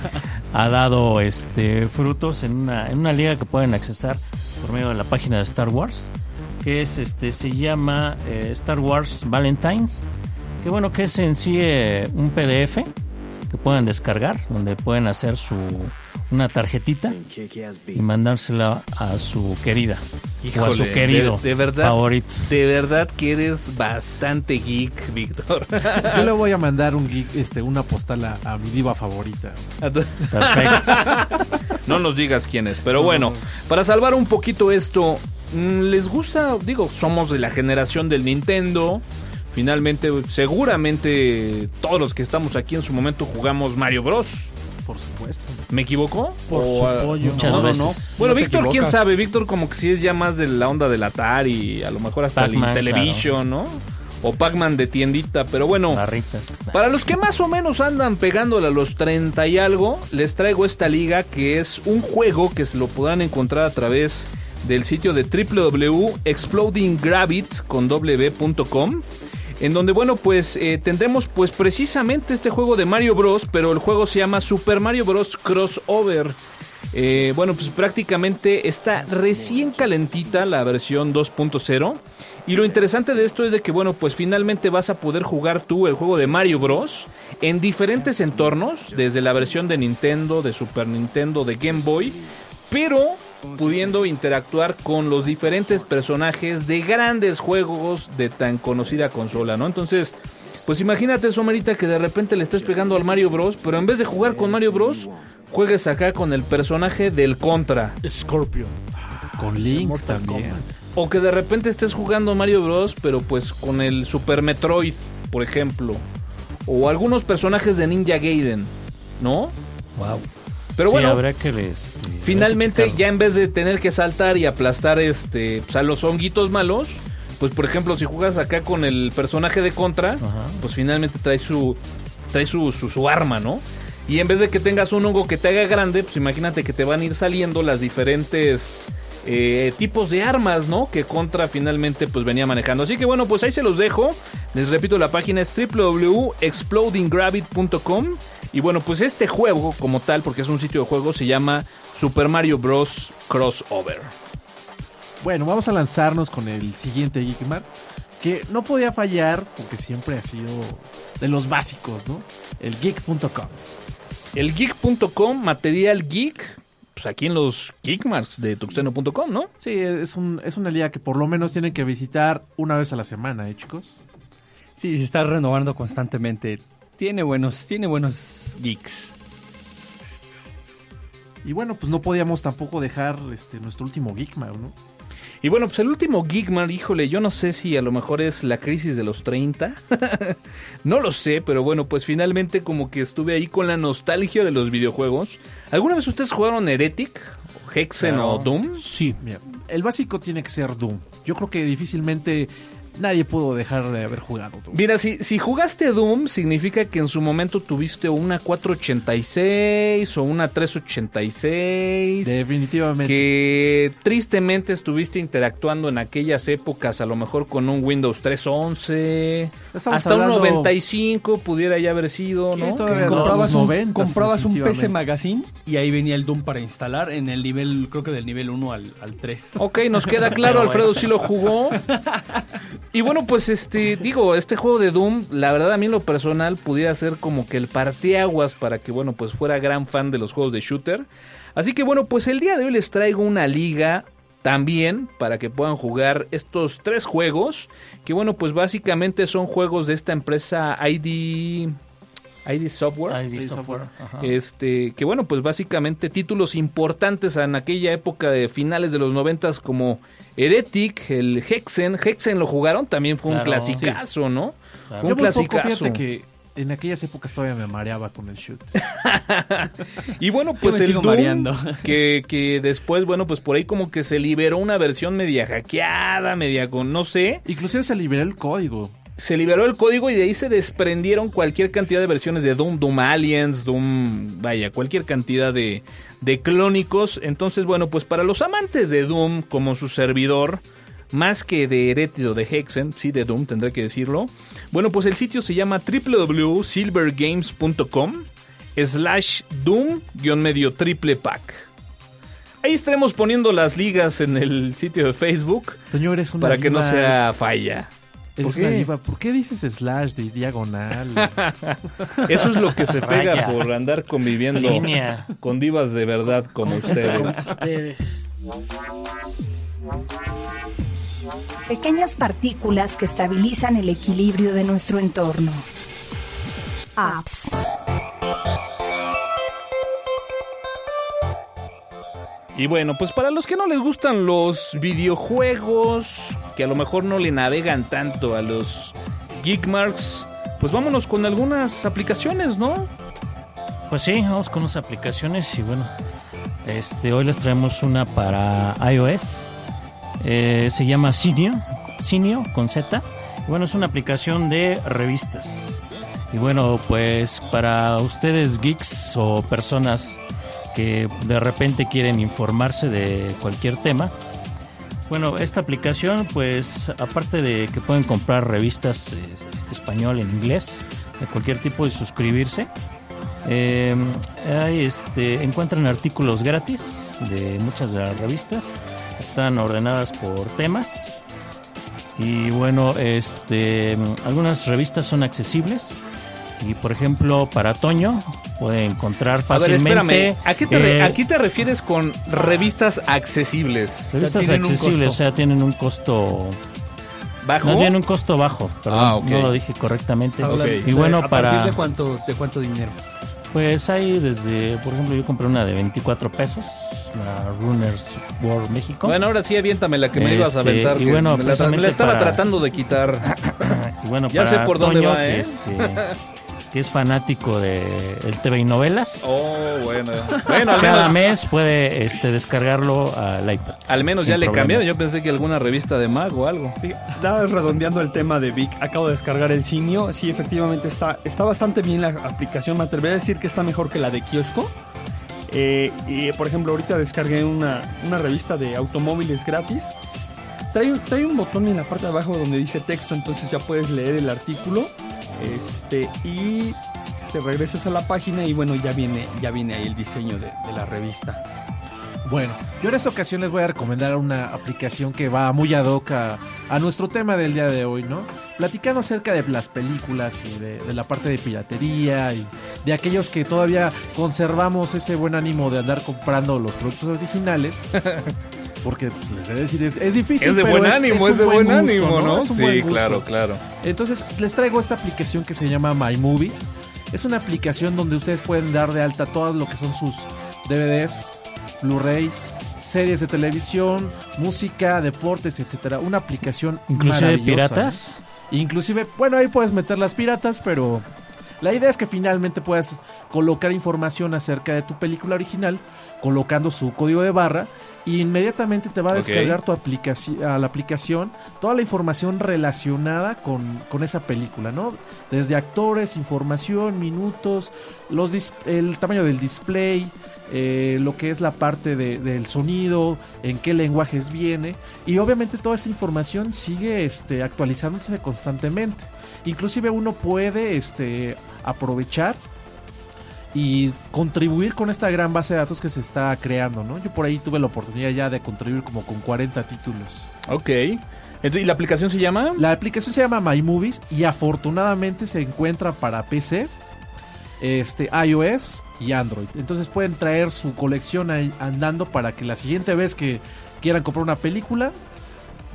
ha dado este frutos en una, en una liga que pueden accesar por medio de la página de Star Wars, que es este se llama eh, Star Wars Valentines, que bueno que es en sí eh, un PDF que pueden descargar, donde pueden hacer su una tarjetita y mandársela a su querida o a su Híjole, querido de- de verdad. favorito. De verdad que eres bastante geek, Víctor. Yo le voy a mandar un geek, este una postal a, a mi diva favorita. Perfecto. No nos digas quién es, pero bueno, para salvar un poquito esto, mm, ¿les gusta? Digo, somos de la generación del Nintendo. Finalmente, seguramente todos los que estamos aquí en su momento jugamos Mario Bros. Por supuesto. ¿Me equivoco? Por ah, pollo. Muchas no, no, veces. no. Bueno, No te Víctor, quién sabe. Víctor, como que sí es ya más de la onda del Atari, a lo mejor hasta el Television, ¿no? O Pac-Man de tiendita, pero bueno. Barritas. Para los que más o menos andan pegándole a los 30 y algo, les traigo esta liga que es un juego que se lo podrán encontrar a través del sitio de www.explodinggravit.com en donde bueno pues eh, tendremos pues precisamente este juego de Mario Bros pero el juego se llama Super Mario Bros. Crossover. Eh, bueno pues prácticamente está recién calentita la versión 2.0 y lo interesante de esto es de que, bueno, pues finalmente vas a poder jugar tú el juego de Mario Bros. en diferentes entornos, desde la versión de Nintendo, de Super Nintendo, de Game Boy, pero pudiendo interactuar con los diferentes personajes de grandes juegos de tan conocida consola, ¿no? Entonces, pues imagínate, Somerita, que de repente le estés pegando al Mario Bros, pero en vez de jugar con Mario Bros, juegues acá con el personaje del Contra. Scorpion. Con Link Mortal también. Kombat. O que de repente estés jugando Mario Bros, pero pues con el Super Metroid, por ejemplo. O algunos personajes de Ninja Gaiden, ¿no? Wow. Pero Sí, bueno, habrá que este, que finalmente ya en vez de tener que saltar y aplastar este pues, a los honguitos malos, pues por ejemplo si juegas acá con el personaje de Contra, Ajá. pues finalmente trae su trae su, su, su arma, ¿no? Y en vez de que tengas un hongo que te haga grande, pues imagínate que te van a ir saliendo las diferentes eh, tipos de armas, ¿no? Que Contra finalmente pues venía manejando. Así que bueno, pues ahí se los dejo. Les repito, la página es www.explodinggravit.com. Y bueno, pues este juego como tal, porque es un sitio de juego, se llama Super Mario Bros. Crossover. Bueno, vamos a lanzarnos con el siguiente Geekmar. Que no podía fallar porque siempre ha sido de los básicos, ¿no? El geek.com. El geek.com, material geek, pues aquí en los geekmarks de tuxteno.com, ¿no? Sí, es, un, es una liga que por lo menos tienen que visitar una vez a la semana, ¿eh, chicos? Sí, se está renovando constantemente. Tiene buenos, tiene buenos geeks. Y bueno, pues no podíamos tampoco dejar este, nuestro último Geekmar, ¿no? Y bueno, pues el último Geekmar, híjole, yo no sé si a lo mejor es la crisis de los 30. no lo sé, pero bueno, pues finalmente como que estuve ahí con la nostalgia de los videojuegos. ¿Alguna vez ustedes jugaron Heretic? Hexen Claro. o Doom? Sí. Mira, el básico tiene que ser Doom. Yo creo que difícilmente nadie pudo dejar de haber jugado Doom. Mira, si, si jugaste Doom, significa que en su momento tuviste una 486 o una 386. Definitivamente. que tristemente estuviste interactuando en aquellas épocas, a lo mejor con un Windows 311, Estamos hasta un hablando- 95 pudiera ya haber sido, Sí, ¿no? todavía Que- no. comprabas los un, 90s, comprabas un PC. Magazine y ahí venía el Doom para instalar en el nivel, creo que del nivel 1 al, al 3. Ok, nos queda claro, No, Alfredo sí lo jugó. Y bueno, pues este, digo, este juego de Doom, la verdad a mí en lo personal pudiera ser como que el parteaguas para que, bueno, pues fuera gran fan de los juegos de shooter. Así que bueno, pues el día de hoy les traigo una liga también para que puedan jugar estos tres juegos, que bueno, pues básicamente son juegos de esta empresa ID ID Software. ID Software. Este, que bueno, pues básicamente títulos importantes en aquella época de finales de los noventas como Heretic, el Hexen. Hexen lo jugaron, también fue un Claro, clasicazo, ¿no? Claro. Un Yo muy poco, clasicazo. fíjate que en aquellas épocas todavía me mareaba con el shoot. Y bueno, pues me el sigo Doom, mareando. que, que después, bueno, pues por ahí como que se liberó una versión media hackeada, media con, no sé, Inclusive se liberó el código. Se liberó el código y de ahí se desprendieron cualquier cantidad de versiones de Doom, Doom Aliens, Doom, vaya, cualquier cantidad de, de clónicos. Entonces, bueno, pues para los amantes de Doom como su servidor, más que de Herétido de Hexen, sí de Doom, tendré que decirlo. Bueno, pues el sitio se llama www.silvergames.com slash Doom-medio triple pack. Ahí estaremos poniendo las ligas en el sitio de Facebook Señor, para que no sea falla. ¿Por qué? diva. ¿Por qué dices slash de diagonal? Eso es lo que se pega Raya. por andar conviviendo Línea. con divas de verdad como ustedes. Ustedes. Pequeñas partículas que estabilizan el equilibrio de nuestro entorno. Apps. Y bueno, pues para los que no les gustan los videojuegos, que a lo mejor no le navegan tanto a los Geekmarks, pues vámonos con algunas aplicaciones, ¿no? Pues sí, vamos con unas aplicaciones y bueno, este, hoy les traemos una para iOS. Eh, se llama Cineo, Cineo con Z. Y bueno, es una aplicación de revistas. Y bueno, pues para ustedes geeks o personas de repente quieren informarse de cualquier tema, bueno, esta aplicación, pues aparte de que pueden comprar revistas eh, español en inglés, de cualquier tipo y suscribirse, eh, hay, este, encuentran artículos gratis de muchas de las revistas. Están ordenadas por temas. Y bueno, este, algunas revistas son accesibles. Y por ejemplo, para Toño puede encontrar A ver, fácilmente. espérame, ¿a qué te, re- eh, ¿a qué te refieres con revistas accesibles? Revistas tienen un accesibles, o sea, tienen un costo. ¿Bajo? Más bien un costo bajo, perdón, Ah, ok. no lo dije correctamente. Ok. Y bueno, ¿A para. de cuánto, de cuánto dinero? Pues hay desde, por ejemplo, yo compré una de 24 pesos, la Runners World México. Bueno, ahora sí aviéntame la que me ibas a Este, aventar. y que bueno, me, la, me la estaba para- tratando de quitar. y bueno, ya para sé por dónde Toño, va, que, ¿eh? este, que es fanático de el TV y novelas, Oh, bueno. Bueno, al cada menos, mes puede este, descargarlo al iPad. al menos ya le problemas. cambiaron. Yo pensé que alguna revista de Mag o algo. Nada, redondeando el tema de Vic, acabo de descargar el simio. Sí, efectivamente está, está bastante bien la aplicación. Me atrevería a decir que está mejor que la de kiosco. Eh, y por ejemplo, ahorita descargué una, una revista de automóviles gratis. Trae, un- trae un botón en la parte de abajo donde dice texto, entonces ya puedes leer el artículo. Este, y te regresas a la página y bueno, ya viene, ya viene ahí el diseño de, de la revista. Bueno, yo en esta ocasión les voy a recomendar una aplicación que va muy ad hoc a, a nuestro tema del día de hoy, ¿no? Platicando acerca de las películas y de, de la parte de piratería y de aquellos que todavía conservamos ese buen ánimo de andar comprando los productos originales. Porque pues, les he de decir, es, es difícil. Es de pero buen ánimo, es de buen buen gusto, ánimo, ¿no? Sí, buen claro, claro. Entonces les traigo esta aplicación que se llama My Movies. Es una aplicación donde ustedes pueden dar de alta todo lo que son sus DVDs, Blu-rays, series de televisión, música, deportes, etcétera. Una aplicación Inclusive maravillosa, piratas. Inclusive, bueno, ahí puedes meter las piratas, pero la idea es que finalmente puedas colocar información acerca de tu película original colocando su código de barra y inmediatamente te va a descargar tu aplicación a la aplicación toda la información relacionada con, con esa película, ¿no? Desde actores, información, minutos, los dis- el tamaño del display, eh, lo que es la parte de- del sonido, en qué lenguajes viene y obviamente toda esta información sigue este, actualizándose constantemente. Inclusive uno puede este, aprovechar y contribuir con esta gran base de datos que se está creando, ¿no? Yo por ahí tuve la oportunidad ya de contribuir como con 40 títulos. Ok. Entonces, ¿Y la aplicación se llama? La aplicación se llama My Movies y afortunadamente se encuentra para PC, este, iOS y Android. Entonces pueden traer su colección ahí andando para que la siguiente vez que quieran comprar una película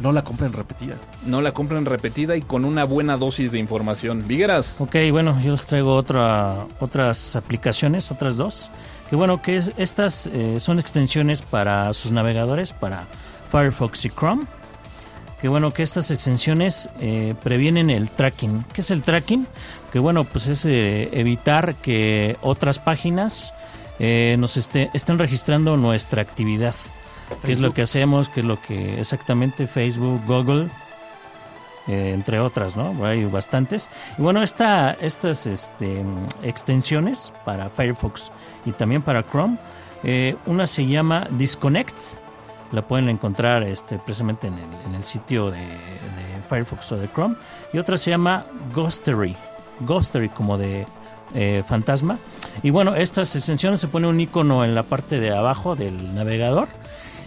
no la compren repetida. No la compren repetida y con una buena dosis de información. Vigueras. Ok, bueno, yo les traigo otra, otras aplicaciones, otras dos. Que bueno, que es, estas eh, son extensiones para sus navegadores, para Firefox y Chrome. Que bueno, que estas extensiones eh, previenen el tracking. ¿Qué es el tracking? Que bueno, pues es eh, evitar que otras páginas eh, nos esté, estén registrando nuestra actividad. ¿Qué es lo que hacemos? ¿Qué es lo que exactamente Facebook, Google, eh, entre otras, ¿no? Hay bastantes. Y bueno, esta, estas este, extensiones para Firefox y también para Chrome, eh, una se llama Disconnect, la pueden encontrar este, precisamente en el, sitio de, de Firefox o de Chrome, y otra se llama Ghostery, Ghostery como de eh, fantasma. Y bueno, estas extensiones se pone un icono en la parte de abajo del navegador.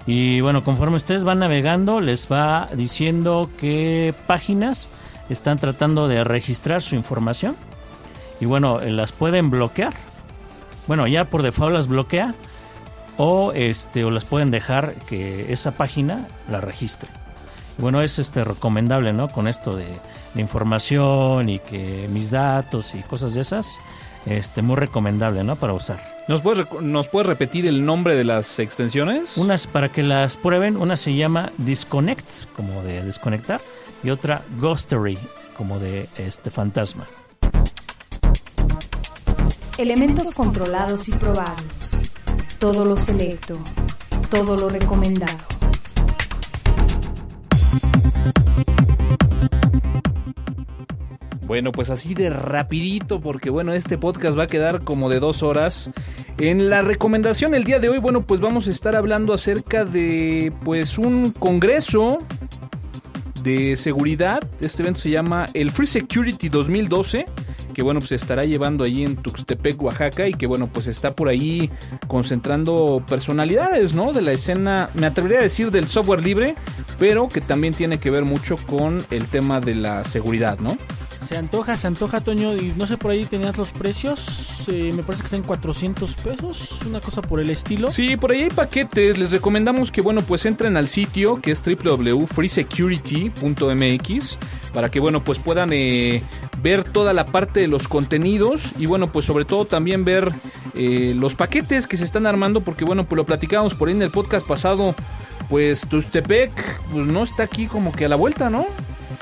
Y bueno, conforme ustedes van navegando, les va diciendo qué páginas están tratando de registrar su información. Y bueno, eh, las pueden bloquear. Bueno, ya por default las bloquea. O este o las pueden dejar que esa página la registre. Y bueno, es este recomendable, ¿no? Con esto de, de información y que mis datos y cosas de esas. Este, muy recomendable, ¿no? Para usar. ¿Nos puedes, rec- ¿Nos puedes repetir el nombre de las extensiones? Unas para que las prueben, una se llama Disconnect, como de desconectar, y otra Ghostery, como de este fantasma. Elementos controlados y probados. Todo lo selecto. Todo lo recomendado. Bueno, pues así de rapidito, porque bueno, este podcast va a quedar como de dos horas. En la recomendación el día de hoy, bueno, pues vamos a estar hablando acerca de pues un congreso de seguridad. Este evento se llama el Free Security 2012 que bueno, pues estará llevando ahí en Tuxtepec, Oaxaca y que bueno, pues está por ahí concentrando personalidades, ¿no? De la escena, me atrevería a decir del software libre, pero que también tiene que ver mucho con el tema de la seguridad, ¿no? Se antoja, se antoja, Toño. Y no sé, por ahí tenías los precios. eh, me parece que están en 400 pesos. Una cosa por el estilo. Sí, por ahí hay paquetes. Les recomendamos que, bueno, pues entren al sitio que es www.freesecurity.mx para que, bueno, pues puedan eh, ver toda la parte de los contenidos y, bueno, pues sobre todo también ver eh, los paquetes que se están armando porque, bueno, pues lo platicábamos por ahí en el podcast pasado. Pues Tustepec, pues no está aquí como que a la vuelta, ¿no?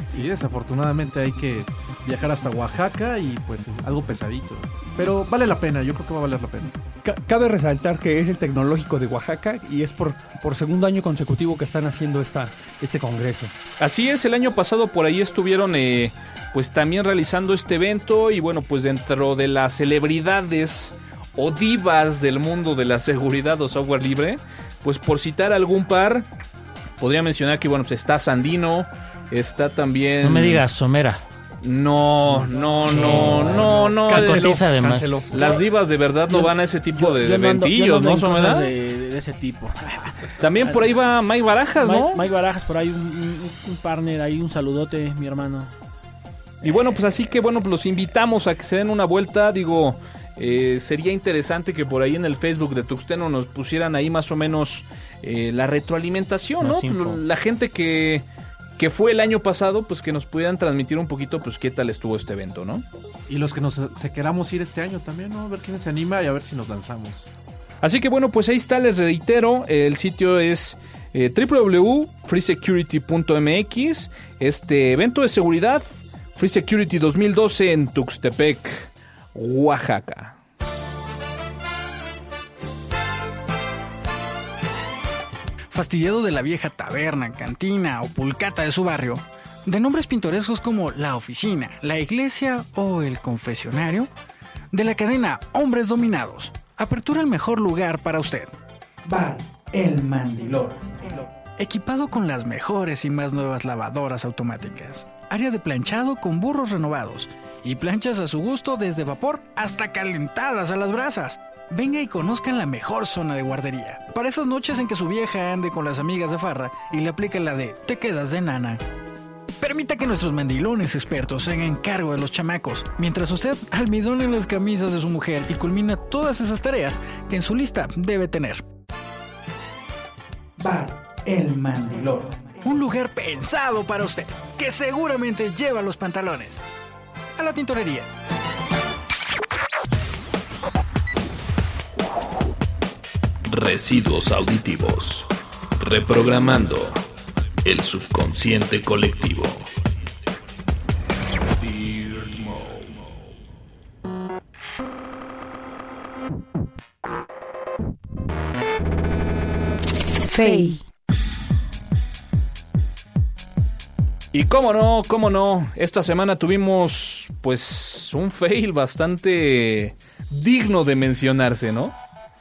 Sí, desafortunadamente hay que viajar hasta Oaxaca y pues es algo pesadito. Pero vale la pena, yo creo que va a valer la pena. Ca- Cabe resaltar que es el tecnológico de Oaxaca y es por, por segundo año consecutivo que están haciendo esta, este congreso. Así es, el año pasado por ahí estuvieron eh, pues también realizando este evento y bueno, pues dentro de las celebridades o divas del mundo de la seguridad o software libre, pues por citar algún par, podría mencionar que bueno, pues está Sandino, está también... No me digas, Somera. No, no, no, no, no. Cotiza además. canceló. Las divas de verdad no Yo- van a ese tipo de, eventillos, ¿no, Somera? de, de ese tipo. También por ahí va Mike Barajas, ¿no? Mike, Mike Barajas, por ahí un, un- un partner, ahí un saludote, mi hermano. Y bueno, pues así que bueno, pues los invitamos a que se den una vuelta. Digo, eh, sería interesante que por ahí en el Facebook de Tuxteno nos pusieran ahí más o menos eh, la retroalimentación, ¿no? Info. La gente que, que fue el año pasado, pues que nos pudieran transmitir un poquito, pues qué tal estuvo este evento, ¿no? Y los que nos se queramos ir este año también, ¿no? A ver quién se anima y a ver si nos lanzamos. Así que bueno, pues ahí está, les reitero, el sitio es eh, www.freesecurity.mx, este evento de seguridad, Free Security 2012 en Tuxtepec, Oaxaca. Fastidiado de la vieja taberna, cantina o pulcata de su barrio, de nombres pintorescos como la oficina, la iglesia o el confesionario, de la cadena Hombres Dominados, apertura el mejor lugar para usted. Bar El Mandilón. Equipado con las mejores y más nuevas lavadoras automáticas, área de planchado con burros renovados y planchas a su gusto desde vapor hasta calentadas a las brasas. Venga y conozcan la mejor zona de guardería. Para esas noches en que su vieja ande con las amigas de farra y le aplica la de te quedas de nana. Permita que nuestros mandilones expertos se hagan cargo de los chamacos, mientras usted almidone las camisas de su mujer y culmina todas esas tareas que en su lista debe tener. Bar El Mandilón. Un lugar pensado para usted, que seguramente lleva los pantalones. A la tintorería. Residuos auditivos. Reprogramando el subconsciente colectivo. Fey. Y cómo no, cómo no, esta semana tuvimos pues un fail bastante digno de mencionarse, ¿no?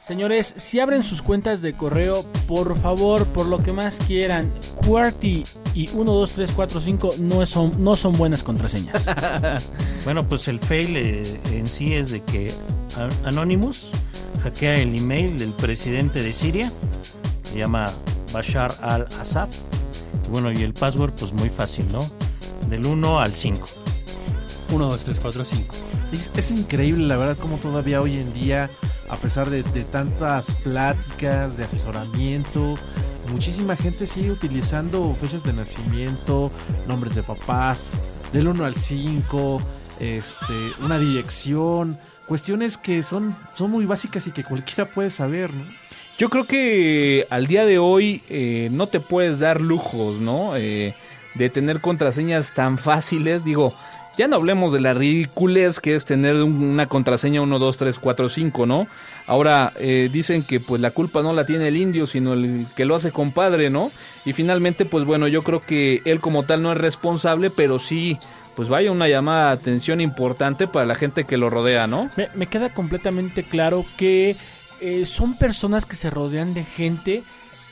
Señores, si abren sus cuentas de correo, por favor, por lo que más quieran, QWERTY y 12345 no son, no son buenas contraseñas. Bueno, pues el fail eh, en sí es de que Anonymous hackea el email del presidente de Siria, se llama Bashar al-Assad. Bueno, y el password pues muy fácil, ¿no? Del 1 al 5. 1, 2, 3, 4, 5. Es, increíble, la verdad, como todavía hoy en día, a pesar de, de tantas pláticas, de asesoramiento, muchísima gente sigue utilizando fechas de nacimiento, nombres de papás, del 1 al 5, este, una dirección, cuestiones que son, son muy básicas y que cualquiera puede saber, ¿no? Yo creo que al día de hoy eh, no te puedes dar lujos, ¿no? Eh, de tener contraseñas tan fáciles. Digo, ya no hablemos de la ridiculez que es tener un- una contraseña 1, 2, 3, 4, 5, ¿no? Ahora eh, dicen que pues la culpa no la tiene el indio, sino el que lo hace compadre, ¿no? Y finalmente, pues bueno, yo creo que él como tal no es responsable, pero sí, pues vaya una llamada de atención importante para la gente que lo rodea, ¿no? me, me queda completamente claro que eh, son personas que se rodean de gente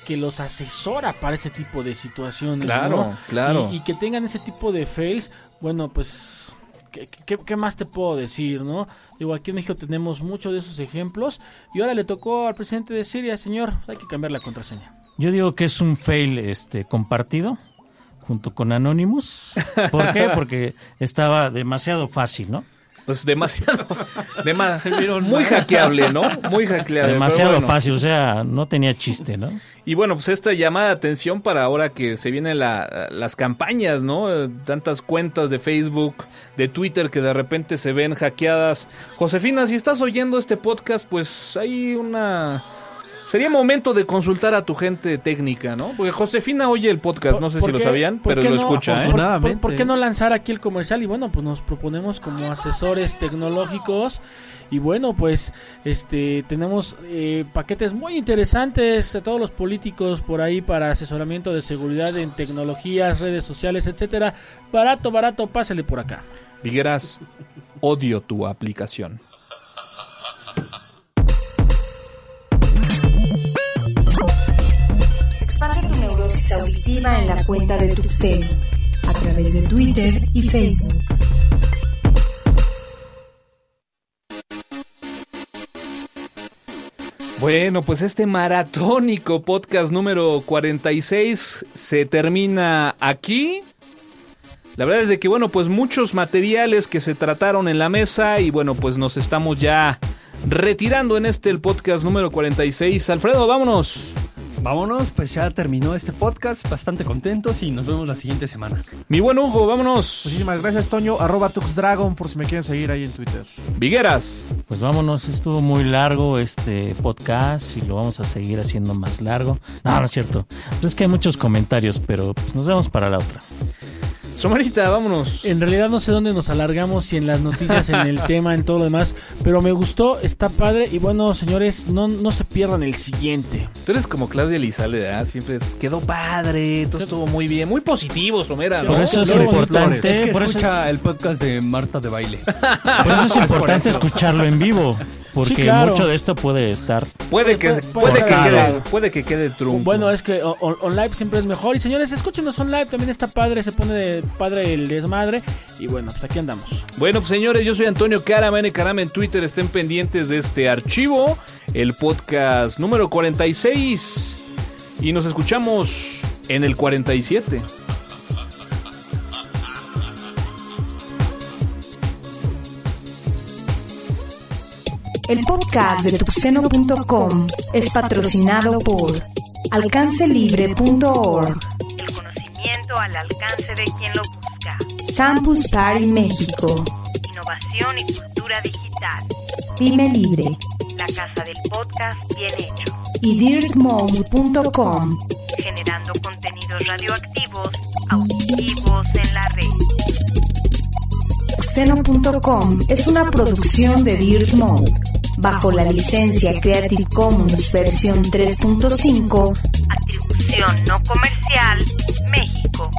que los asesora para ese tipo de situaciones. Claro, ¿no? claro. Y, y que tengan ese tipo de fails, bueno, pues, ¿qué, qué, qué más te puedo decir, no? Digo, aquí en México tenemos muchos de esos ejemplos. Y ahora le tocó al presidente de Siria, señor, hay que cambiar la contraseña. Yo digo que es un fail este compartido junto con Anonymous. ¿Por qué? Porque estaba demasiado fácil, ¿no? Pues demasiado, demasiado muy hackeable, ¿no? Muy hackeable. Demasiado bueno. fácil, o sea, no tenía chiste, ¿no? Y bueno, pues esta llamada de atención para ahora que se vienen la- las campañas, ¿no? Tantas cuentas de Facebook, de Twitter que de repente se ven hackeadas. Josefina, si estás oyendo este podcast, pues hay una Sería momento de consultar a tu gente técnica, ¿no? Porque Josefina oye el podcast, no sé ¿Por si lo qué- sabían, por pero lo no? escucha, ¿eh? ¿Por- por-. ¿Por, qué no lanzar aquí el comercial? Y bueno, pues nos proponemos como asesores tecnológicos. Y bueno, pues este tenemos eh, paquetes muy interesantes a todos los políticos por ahí para asesoramiento de seguridad en tecnologías, redes sociales, etcétera. Barato, barato, pásale por acá. Vigueras, odio tu aplicación. Auditiva en la cuenta de Tuxteno, a través de Twitter y Facebook. Bueno, pues este maratónico podcast número 46 se termina aquí. La verdad es de que, bueno, pues muchos materiales que se trataron en la mesa y bueno, pues nos estamos ya retirando en este el podcast número 46. Alfredo, vámonos. Vámonos, pues ya terminó este podcast, bastante contentos y nos vemos la siguiente semana. Mi buen Hugo, vámonos. Muchísimas gracias, Toño. Arroba TuxDragon por si me quieren seguir ahí en Twitter. Vigueras. Pues vámonos, estuvo muy largo este podcast y lo vamos a seguir haciendo más largo. No, no es cierto. Pues es que hay muchos comentarios, pero pues nos vemos para la otra. Somarita, vámonos. En realidad no sé dónde nos alargamos, si en las noticias, en el tema, en todo lo demás, pero me gustó, está padre y bueno, señores, no, no se pierdan el siguiente. Tú eres como Claudia Lizalde, ¿verdad? Siempre es, quedó padre, todo estuvo muy bien, muy positivo, Somera, ¿no? Por eso es importante, Es que por eso, escucha el podcast de Marta de Baile. por eso es importante escucharlo en vivo, porque Sí, claro. mucho de esto puede estar. Puede que, Puede- puede, puede que quede, puede que quede trunco. Bueno, es que on, on live siempre es mejor. Y señores, escúchenos on live, también está padre, se pone de padre el desmadre. Y bueno, pues aquí andamos. Bueno, pues señores, yo soy Antonio Carama, N Carama en Twitter. Estén pendientes de este archivo, el podcast número 46. Y nos escuchamos en el 47. El podcast de tuxteno.com es patrocinado por alcancelibre.org, El conocimiento al alcance de quien lo busca. Campus Party México, Innovación y cultura digital. Pyme Libre La casa del podcast bien hecho. y dirtmode.com. Generando contenidos radioactivos, auditivos en la red. Tuxteno.com es una producción de Dirt Mode, bajo la licencia Creative Commons versión 3.5 Atribución no comercial, México.